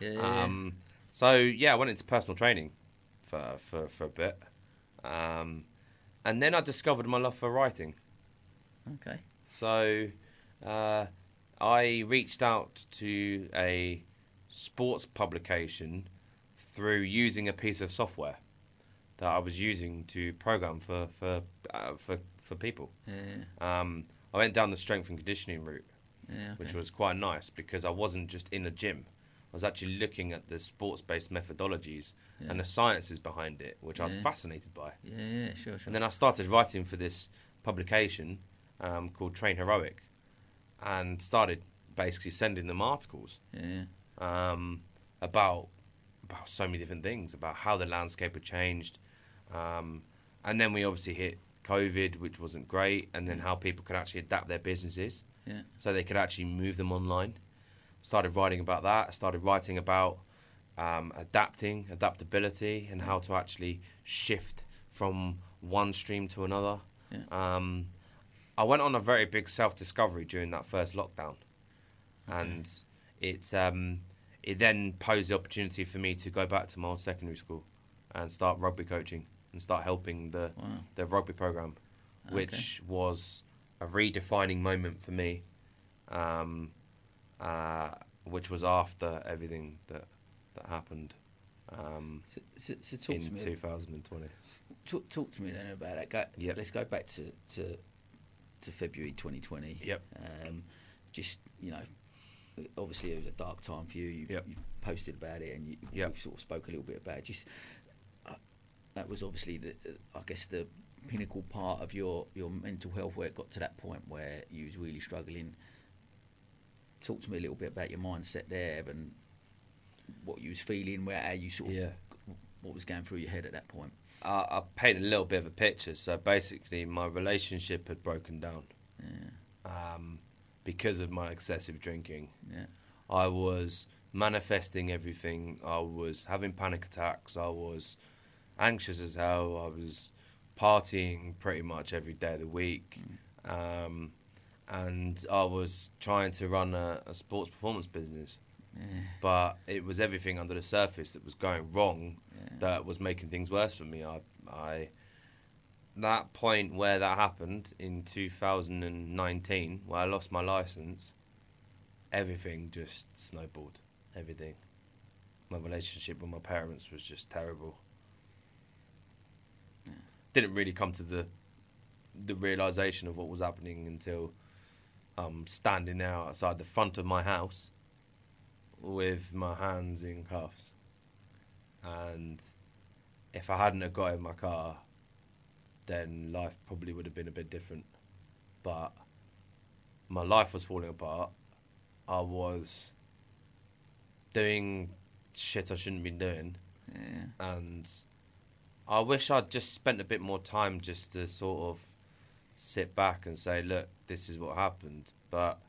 yeah, yeah. Um, so yeah, I went into personal training for for, for a bit, um, and then I discovered my love for writing. okay, So uh, I reached out to a sports publication through using a piece of software that I was using to program for for uh, for, for people. yeah, Um, I went down the strength and conditioning route, yeah, which was quite nice because I wasn't just in a gym. I was actually looking at the sports-based methodologies Yeah. and the sciences behind it, which I was fascinated by. yeah, yeah, sure, sure. And then I started writing for this publication um, called Train Heroic, and started basically sending them articles yeah, um, about about so many different things, about how the landscape had changed, um, and then we obviously hit COVID, which wasn't great, and then how people could actually adapt their businesses yeah, so they could actually move them online. Started writing about that. Started writing about um, adapting, adaptability, and how to actually shift from one stream to another. Yeah. Um, I went on a very big self discovery during that first lockdown, and it um, it then posed the opportunity for me to go back to my old secondary school and start rugby coaching and start helping the Wow. the rugby program, which was a redefining moment for me, um, uh, which was after everything that that happened um, So, so, so in to me. 2020. Talk, talk to me then about that. Go, Yep. Let's go back to, to to February 2020. Yep. Um, just you know, obviously it was a dark time for you. You, Yep. you posted about it and you, Yep. sort of spoke a little bit about it. Just that was obviously the uh, I guess the pinnacle part of your your mental health where it got to that point where you was really struggling. Talk to me a little bit about your mindset there and what you was feeling, where how you sort of Yeah. what was going through your head at that point. I, I paint a little bit of a picture. So basically, my relationship had broken down Yeah, um, because of my excessive drinking. yeah, I was manifesting everything. I was having panic attacks. I was anxious as hell. I was partying pretty much every day of the week. Um, and I was trying to run a, a sports performance business. yeah, But it was everything under the surface that was going wrong yeah. that was making things worse for me. I, I, that point where that happened in 2019, where I lost my license, everything just snowballed. Everything. My relationship with my parents was just terrible. Didn't really come to the the realization of what was happening until I'm standing now outside the front of my house with my hands in cuffs. And if I hadn't have got in my car, then life probably would have been a bit different. But my life was falling apart. I was doing shit I shouldn't be doing. yeah. And I wish I'd just spent a bit more time just to sort of sit back and say, look, this is what happened. But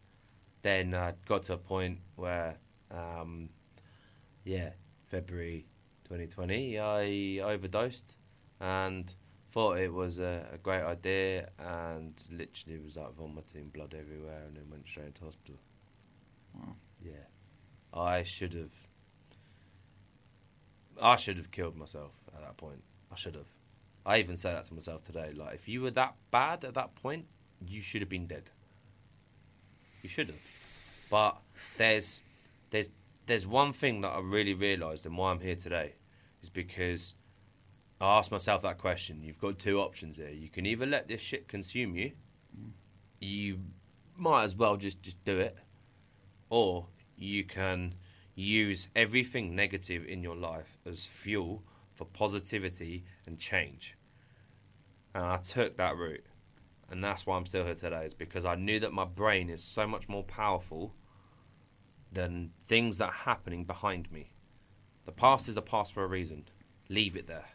then I got to a point where, um, yeah, February 2020, I overdosed and thought it was a, a great idea and literally was like vomiting blood everywhere and then went straight into hospital. Wow. Yeah. I should have. I should have killed myself at that point. I should have. I even say that to myself today. Like, if you were that bad at that point, you should have been dead. You should have. But there's, there's, there's one thing that I really realised and why I'm here today, is because I asked myself that question. You've got two options here. You can either let this shit consume you. You might as well just just do it, or you can use everything negative in your life as fuel for positivity and change. And I took that route. And that's why I'm still here today, is because I knew that my brain is so much more powerful than things that are happening behind me. The past is a past for a reason. Leave it there.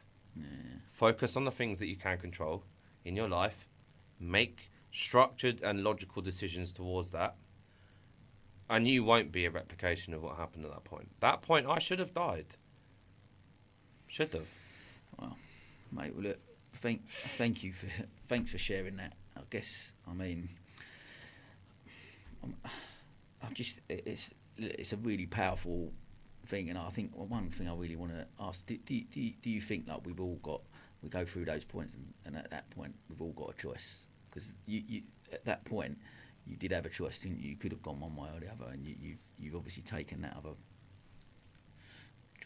Focus on the things that you can control in your life. Make structured and logical decisions towards that and you won't be a replication of what happened at that point. That point, I should have died. Should have. Well, mate, well, look, thank, thank you for, thanks for sharing that. I guess, I mean, I'm, I'm just, it's, it's a really powerful thing, and I think one thing I really want to ask: do, do, do, do you think like we've all got, we go through those points, and, and at that point we've all got a choice? Because you, you, at that point, you did have a choice, didn't you? You could have gone one way or the other, and you, you've, you've obviously taken that other.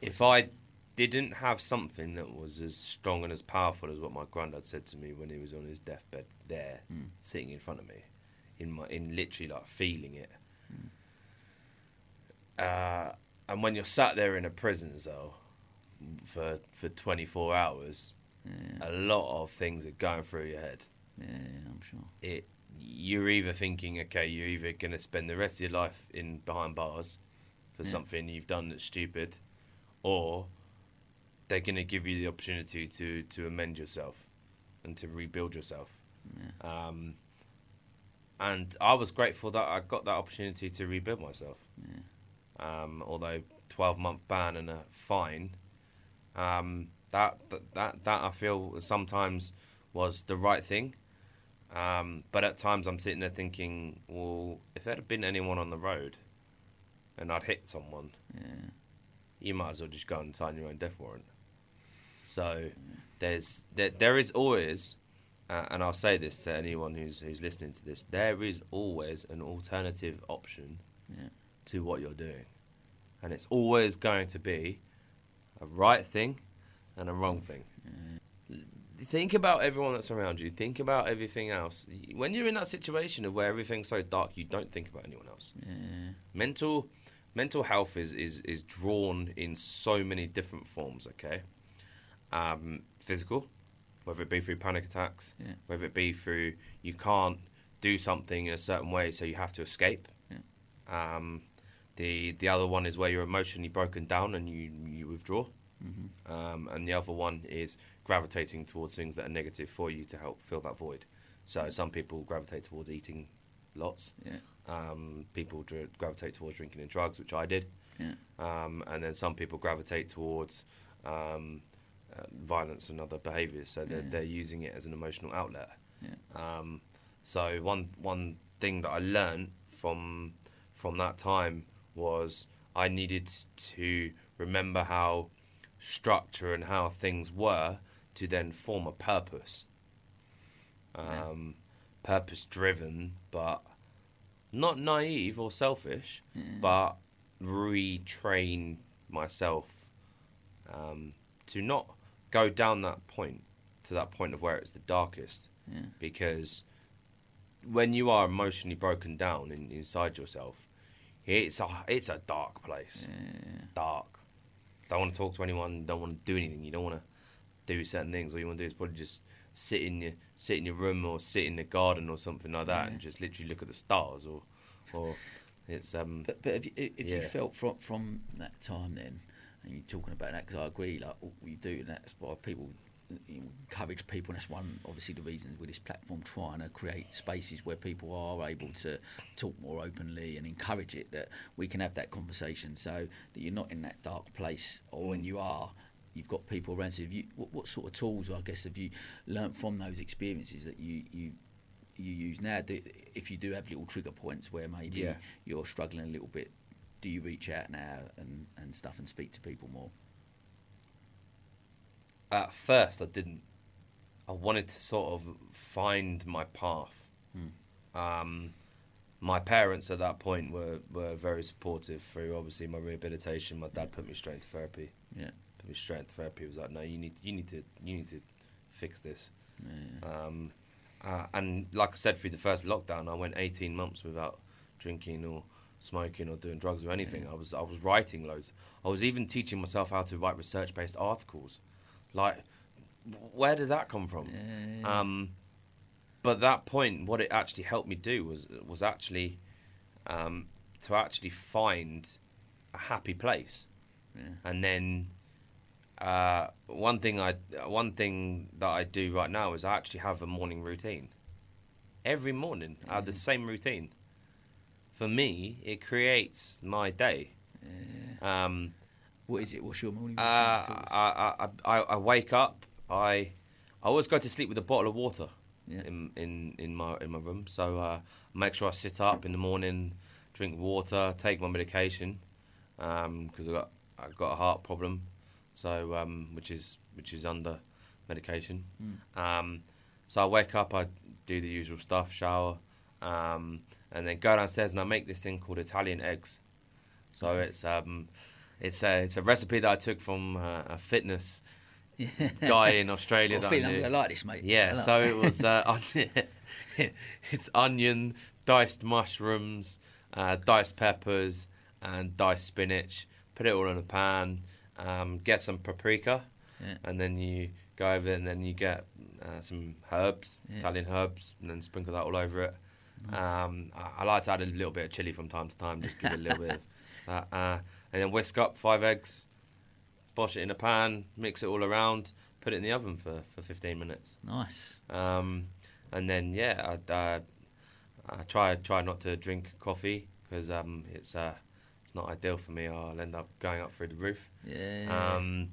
If I didn't have something that was as strong and as powerful as what my granddad said to me when he was on his deathbed, there, Mm. sitting in front of me, in my, in literally like feeling it. Uh, and when you're sat there in a prison cell for for 24 hours, Yeah, a lot of things are going through your head. yeah, I'm sure. it you're either thinking, okay, you're either going to spend the rest of your life in behind bars for Yeah. something you've done that's stupid, or they're going to give you the opportunity to to amend yourself and to rebuild yourself. Yeah, Um, and I was grateful that I got that opportunity to rebuild myself. yeah, Um, although 12 month ban and a fine, um, that, that that that I feel sometimes was the right thing. Um, but at times I'm sitting there thinking, well, if there had been anyone on the road and I'd hit someone, yeah, you might as well just go and sign your own death warrant. So there's there, there is always, uh, and I'll say this to anyone who's who's listening to this, there is always an alternative option yeah, to what you're doing, and it's always going to be a right thing and a wrong thing. think about everyone that's around you. Think about everything else. When you're in that situation of where everything's so dark, you don't think about anyone else. Yeah. Mental mental health is is is drawn in so many different forms. Okay, um, physical, whether it be through panic attacks, Yeah. whether it be through you can't do something in a certain way, so you have to escape. Um, the the other one is where you're emotionally broken down and you you withdraw. Mm-hmm. Um, and the other one is gravitating towards things that are negative for you to help fill that void. So some people gravitate towards eating lots. Yeah. Um, people dr- gravitate towards drinking and drugs, which I did. Yeah. Um, and then some people gravitate towards um, uh, violence and other behaviours. So they're, Yeah. they're using it as an emotional outlet. Yeah. Um, so one one thing that I learned from from that time was I needed to remember how structure and how things were to then form a purpose. Yeah. Um, Purpose driven, but not naive or selfish, Yeah. but retrain myself um, to not go down that point to that point of where it's the darkest Yeah. because when you are emotionally broken down in, inside yourself, it's a it's a dark place. Yeah. It's dark. Don't want to talk to anyone. Don't want to do anything. You don't want to do certain things. All you want to do is probably just sit in your sit in your room or sit in the garden or something like that, Yeah. and just literally look at the stars. Or or it's um But but if you, if you felt from from that time then, and you're talking about that because I agree, like what we do, and that's why people you know, encourage people, and that's one obviously the reasons with this platform trying to create spaces where people are able to talk more openly and encourage it that we can have that conversation, so that you're not in that dark place, or when you are. You've got people around. So, you, what, what sort of tools, I guess, have you learnt from those experiences that you, you you use now? Do, if you do have little trigger points where maybe Yeah. you're struggling a little bit, do you reach out now and, and stuff and speak to people more? at first I didn't. I wanted to sort of find my path. Um, my parents at that point were, were very supportive through obviously my rehabilitation. My dad put me straight into therapy. Yeah. Put me straight into therapy. He was like, "No, you need you need to you need to fix this." Yeah. Um, uh, and like I said, through the first lockdown, I went 18 months without drinking or smoking or doing drugs or anything. I was I was writing loads. I was even teaching myself how to write research-based articles. Like, where did that come from? Yeah. Um, but that point, what it actually helped me do was was actually um, to actually find a happy place, Yeah. and then uh, one thing I one thing that I do right now is I actually have a morning routine. Every morning, I have the same routine. For me, it creates my day. Yeah. Um, What is it? What's your morning uh, routine? of? I, I, I, I wake up. I I always go to sleep with a bottle of water Yeah. in, in, in my in my room. So uh, make sure I sit up in the morning, drink water, take my medication because I got I've got a heart problem, so um, which is which is under medication. Mm. Um, so I wake up, I do the usual stuff, shower, um, and then go downstairs and I make this thing called Italian eggs. So it's um, it's a it's a recipe that I took from uh, a fitness [LAUGHS] guy in Australia. I feel I I'm going to like this, mate. Yeah, so it was uh, [LAUGHS] [LAUGHS] it's onion, diced mushrooms, uh, diced peppers, and diced spinach. Put it all in a pan. Um, get some paprika, Yeah. and then you go over and then you get uh, some herbs, Yeah. Italian herbs, and then sprinkle that all over it. Um, I, I like to add a little bit of chili from time to time, just give it a little bit of that. [LAUGHS] Uh, and then whisk up five eggs, bosh it in a pan, mix it all around, put it in the oven for, for 15 minutes. Nice. Um, and then yeah, I, uh, I try try not to drink coffee because um, it's uh, it's not ideal for me. I'll end up going up through the roof. Yeah. Um,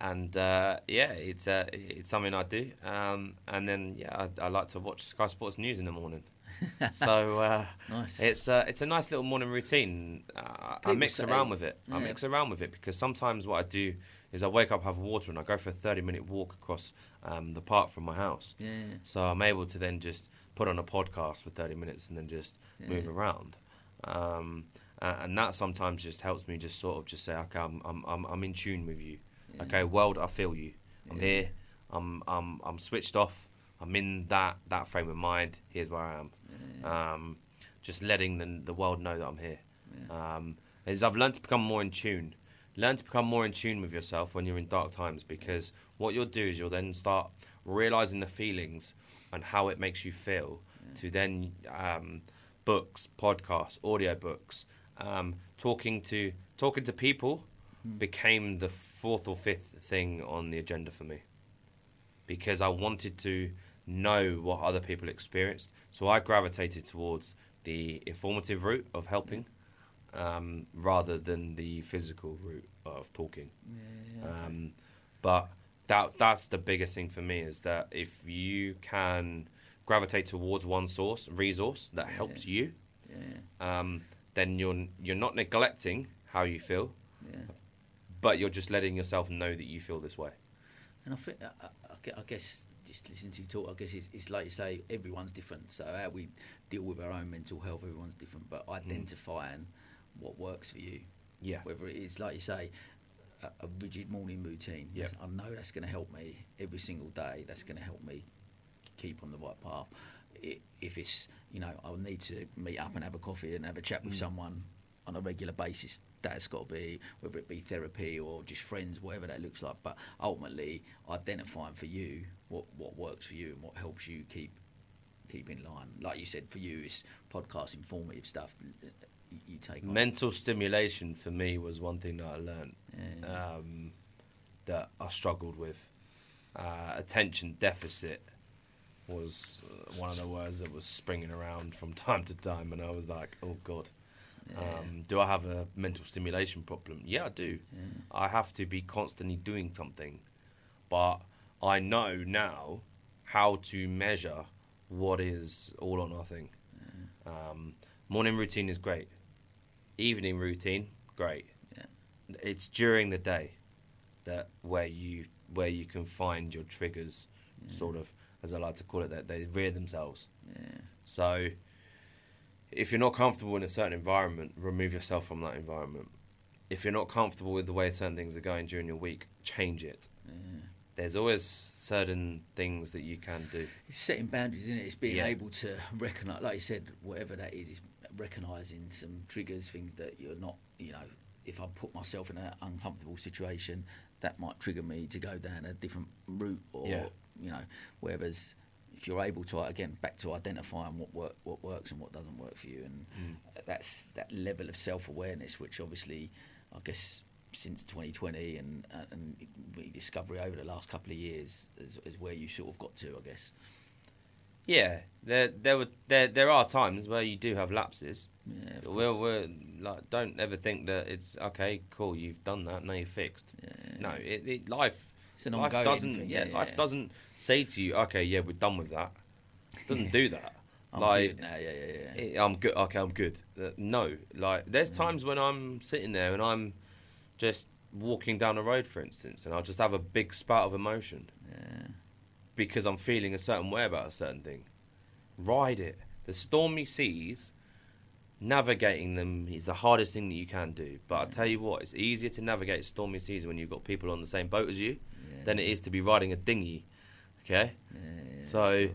and uh, yeah, it's uh, it's something I do. Um, and then yeah, I, I like to watch Sky Sports News in the morning. [LAUGHS] so uh, nice. it's uh, it's a nice little morning routine. Uh, I mix say- around with it. I mix around with it because sometimes what I do is I wake up, have water, and I go for a thirty minute walk across um, the park from my house. yeah. So I'm able to then just put on a podcast for 30 minutes and then just move around. Um, and that sometimes just helps me just sort of just say, okay, I'm, I'm, I'm, I'm in tune with you. Yeah. Okay, world, I feel you. I'm Yeah. here. I'm I'm I'm switched off. I'm in that that frame of mind. Here's where I am. Um, just letting the the world know that I'm here. Um, is I've learned to become more in tune. Learn to become more in tune with yourself when you're in dark times because what you'll do is you'll then start realizing the feelings and how it makes you feel. To then um, books, podcasts, audiobooks, um, talking to talking to people became the fourth or fifth thing on the agenda for me because I wanted to know what other people experienced. So I gravitated towards the informative route of helping um, rather than the physical route of talking. Um, but that that's the biggest thing for me is that if you can gravitate towards one source resource that helps you, Yeah. um, then you're you're not neglecting how you feel, Yeah. but you're just letting yourself know that you feel this way. And I think, I I guess, just listening to you talk, I guess it's, it's like you say, everyone's different. So how we deal with our own mental health, everyone's different. But mm. identifying what works for you, Yeah. whether it is like you say, a, a rigid morning routine. Yep. I know that's going to help me every single day. That's going to help me keep on the right path. I if it's you know I'll need to meet up and have a coffee and have a chat with mm. someone on a regular basis. That's got to be whether it be therapy or just friends, whatever that looks like. But ultimately, identifying for you what what works for you and what helps you keep keep in line. Like you said, for you, it's podcast informative stuff. You take on. Mental stimulation for me was one thing that I learned Yeah. um, that I struggled with. Uh, attention deficit was uh, one of the words that was springing around from [LAUGHS] time to time, and I was like, "Oh God, um, do I have a mental stimulation problem?" Yeah, I do. I have to be constantly doing something, but I know now how to measure what is all or nothing. Um, morning routine is great. Evening routine, great. Yeah. It's during the day that where you where you can find your triggers, sort of as I like to call it, that they rear themselves. Yeah. So if you're not comfortable in a certain environment, remove yourself from that environment. If you're not comfortable with the way certain things are going during your week, change it. There's always certain things that you can do. It's setting boundaries, isn't it? It's being Yeah. able to recognise, like you said, whatever that is, is recognising some triggers, things that you're not, you know, if I put myself in an uncomfortable situation, that might trigger me to go down a different route, or Yeah. you know, whereas if you're able to again back to identifying what work, what works and what doesn't work for you, and Mm. that's that level of self awareness, which obviously, I guess. Since 2020 and uh, and rediscovery over the last couple of years is, is where you sort of got to, I guess. Yeah, there there were there there are times where you do have lapses. Yeah, We're, we're like don't ever think that it's okay, cool, you've done that, now you're fixed. Yeah. No, it, it life It's an life ongoing doesn't thing, yeah, yeah, life doesn't say to you, okay, yeah, we're done with that. It [LAUGHS] doesn't do that. I'm like good now, yeah, yeah, yeah. Eh, I'm good. Okay, I'm good. Uh, no, like there's times when I'm sitting there and I'm just walking down the road, for instance, and I'll just have a big spout of emotion yeah. because I'm feeling a certain way about a certain thing. Ride it. The stormy seas, navigating them is the hardest thing that you can do. But I tell you what, it's easier to navigate stormy seas when you've got people on the same boat as you than it is to be riding a dinghy. Okay, so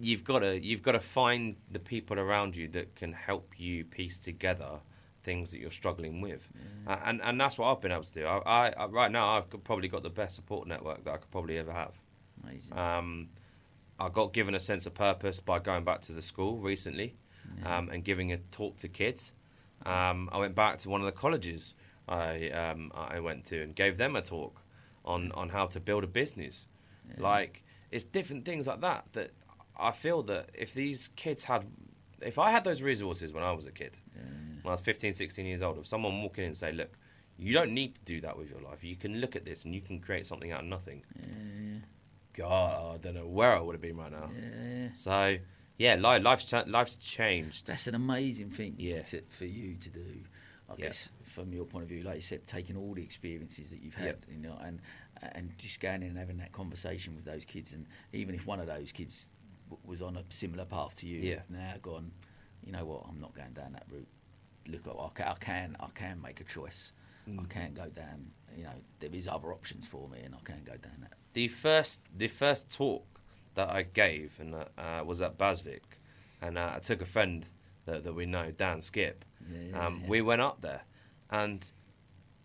you've got to you've got to find the people around you that can help you piece together things that you're struggling with, Uh, and and that's what I've been able to do. I, I, I right now I've probably got the best support network that I could probably ever have. Amazing. Um, I got given a sense of purpose by going back to the school recently um, and giving a talk to kids. Um, I went back to one of the colleges I um, I went to and gave them a talk on, on how to build a business. Like it's different things like that that I feel that if these kids had, if I had those resources when I was a kid, when I was 15, 16 years old, if someone walked in and say, look, you don't need to do that with your life. You can look at this and you can create something out of nothing. God, I don't know where I would have been right now. yeah. So, yeah, life, life's, cha- life's changed. That's an amazing thing Yeah. to, for you to do. I Yeah. guess from your point of view, like you said, taking all the experiences that you've had, Yep. you know, and and just going in and having that conversation with those kids, and even if one of those kids w- was on a similar path to you, Yeah. now gone, you know what, I'm not going down that route. Look, I can, I can, I can make a choice. Mm. I can't go down. You know, there is other options for me, and I can't go down that. The first the first talk that I gave and uh, uh, was at Basvik, and uh, I took a friend that, that we know, Dan Skip. Yeah, um, yeah. We went up there, and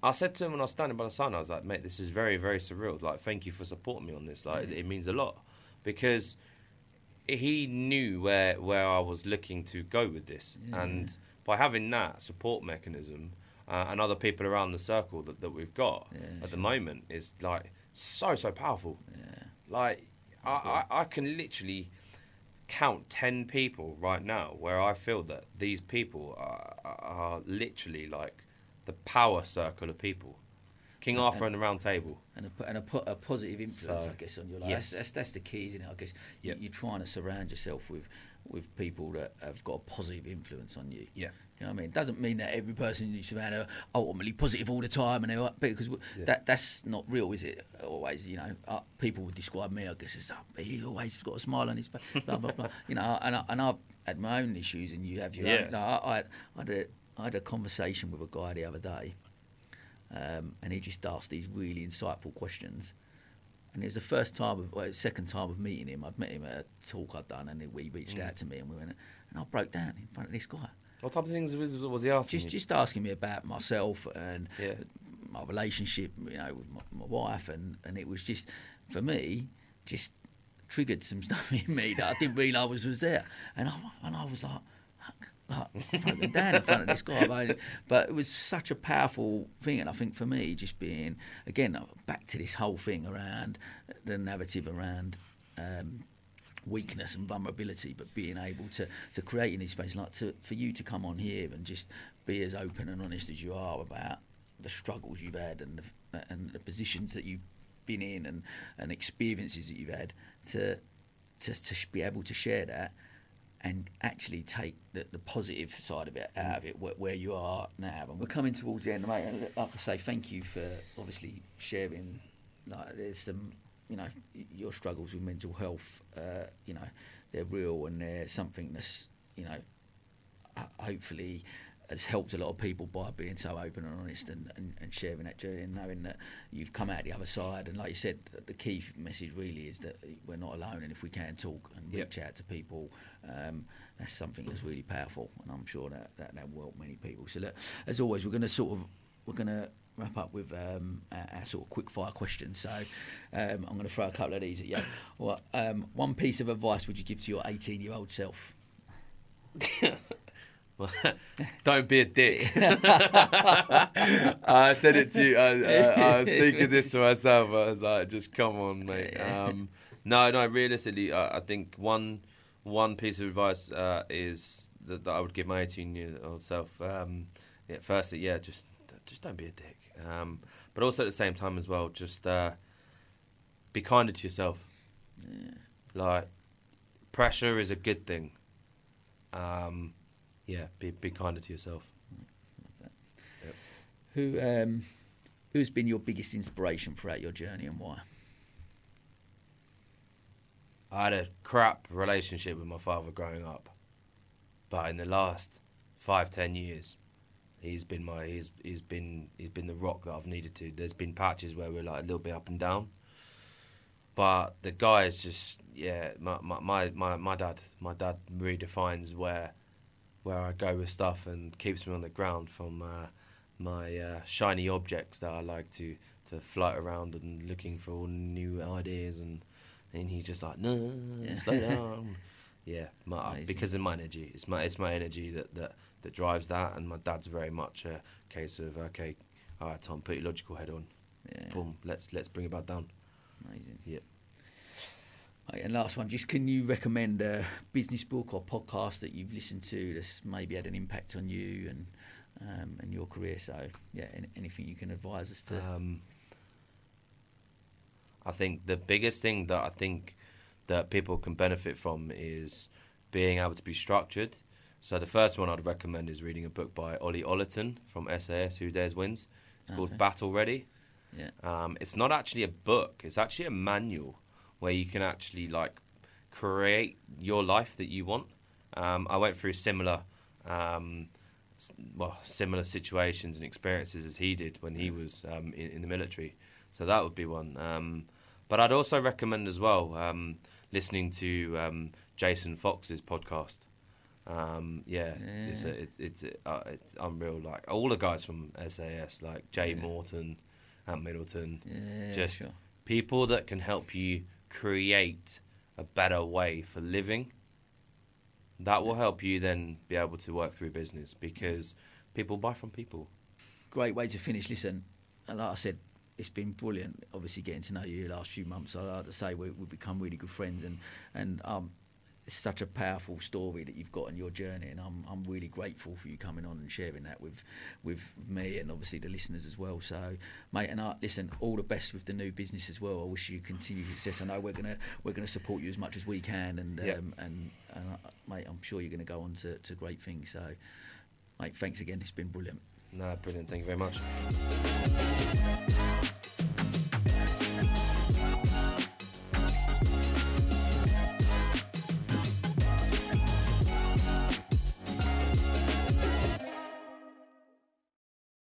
I said to him when I was standing by the sign, I was like, "Mate, this is very very surreal. Like, thank you for supporting me on this. Like, Yeah. it means a lot because." He knew where where I was looking to go with this, and by having that support mechanism uh, and other people around the circle that, that we've got Yeah, at the moment is like so so powerful. Yeah. Like I, I, I can literally count ten people right now where I feel that these people are, are literally like the power circle of people. King And- Arthur and the Round Table. and a, and a, po- a positive influence, So, I guess, on your life. yes. That's, that's that's the key, isn't it? I guess you, Yep. you're trying to surround yourself with with people that have got a positive influence on you. Yeah. You know what I mean? It doesn't mean that every person you surround are ultimately positive all the time, and they're because Yeah. that that's not real, is it? Always, you know, uh, people would describe me, I guess, as uh, he's always got a smile on his face, blah blah blah. [LAUGHS] You know, and I, and I've had my own issues, and you have your Yeah. own. No, I, I, I had a I had a conversation with a guy the other day, um, and he just asked these really insightful questions. And it was the first time, of, well, second time of meeting him. I'd met him at a talk I'd done, and he reached Mm. out to me, and we went, and I broke down in front of this guy, What type of things was, was he asking just you? just asking me about myself and Yeah. my relationship, you know, with my, my wife, and and it was just for me, just triggered some [LAUGHS] stuff in me that I didn't [LAUGHS] realise was, was there, and I and I was like. Like, broken down in front of this guy, but, but it was such a powerful thing, and I think for me, just being again uh, back to this whole thing around uh, the narrative around um, weakness and vulnerability, but being able to, to create in these spaces, like to, for you to come on here and just be as open and honest as you are about the struggles you've had and the, uh, and the positions that you've been in and, and experiences that you've had to, to, to be able to share that and actually take the, the positive side of it out of it where, where you are now. And we're coming towards the end, mate. And like I say, thank you for obviously sharing. Like, there's some, you know, your struggles with mental health. Uh, you know, they're real and they're something that's, you know, ho- hopefully has helped a lot of people by being so open and honest and, and, and sharing that journey and knowing that you've come out the other side. And like you said, the key message really is that we're not alone. And if we can talk and Yep. reach out to people, um, that's something that's really powerful. And I'm sure that that, that will help many people. So look, as always, we're going to sort of we're going to wrap up with um, our, our sort of quick fire questions. So um, I'm going to throw a couple of these at you. What um, one piece of advice would you give to your 18 year old self? [LAUGHS] [LAUGHS] Don't be a dick. [LAUGHS] I said it to you. I, I, I was thinking this to myself. I was like, just come on, mate. Um, no, no. Realistically, I, I think one one piece of advice uh, is that, that I would give my 18 year old self. Um, yeah, firstly, yeah, just just don't be a dick. Um, but also at the same time as well, just uh, be kinder to yourself. Yeah. Like pressure is a good thing. Um, yeah, be be kinder to yourself. Who um, who's been your biggest inspiration throughout your journey and why? I had a crap relationship with my father growing up, but in the last five ten years, he's been my he's he's been he's been the rock that I've needed to. There's been patches where we're like a little bit up and down, but the guy is just yeah. My my my my, my dad my dad redefines where where I go with stuff and keeps me on the ground from uh, my uh, shiny objects that I like to to float around and looking for all new ideas and and he's just like no Yeah. slow [LAUGHS] down yeah my, because of my energy it's my it's my energy that, that that drives that and my dad's very much a case of okay all right Tom put your logical head on Yeah, boom let's let's bring it back down amazing. Yep. Right, and last one, just can you recommend a business book or podcast that you've listened to that's maybe had an impact on you and um, and your career? So yeah, an- anything you can advise us to. Um, I think the biggest thing that I think that people can benefit from is being able to be structured. So the first one I'd recommend is reading a book by Ollie Ollerton from SAS, Who Dares Wins. It's called Okay. Battle Ready. yeah, Um, it's not actually a book; it's actually a manual where you can actually like create your life that you want. Um, I went through similar um, well similar situations and experiences as he did when he was um, in, in the military. So that would be one. Um, but I'd also recommend as well um, listening to um, Jason Fox's podcast. Um, yeah, it's a, Yeah. it's it's uh, it's unreal. Like all the guys from SAS, like Jay Yeah. Morton, Ant Middleton, Yeah, Just- sure. people that can help you create a better way for living. That will help you then be able to work through business because people buy from people. great way to finish. Listen, and like I said, it's been brilliant. Obviously, getting to know you the last few months. I like to say we, we've become really good friends, and and um, it's such a powerful story that you've got on your journey, and I'm I'm really grateful for you coming on and sharing that with with me and obviously the listeners as well. So, mate, and I listen, all the best with the new business as well. I wish you continued success. I know we're gonna we're gonna support you as much as we can, and Yeah. um, and and uh, mate, I'm sure you're gonna go on to, to great things. So, mate, thanks again. It's been brilliant. No, brilliant. Thank you very much.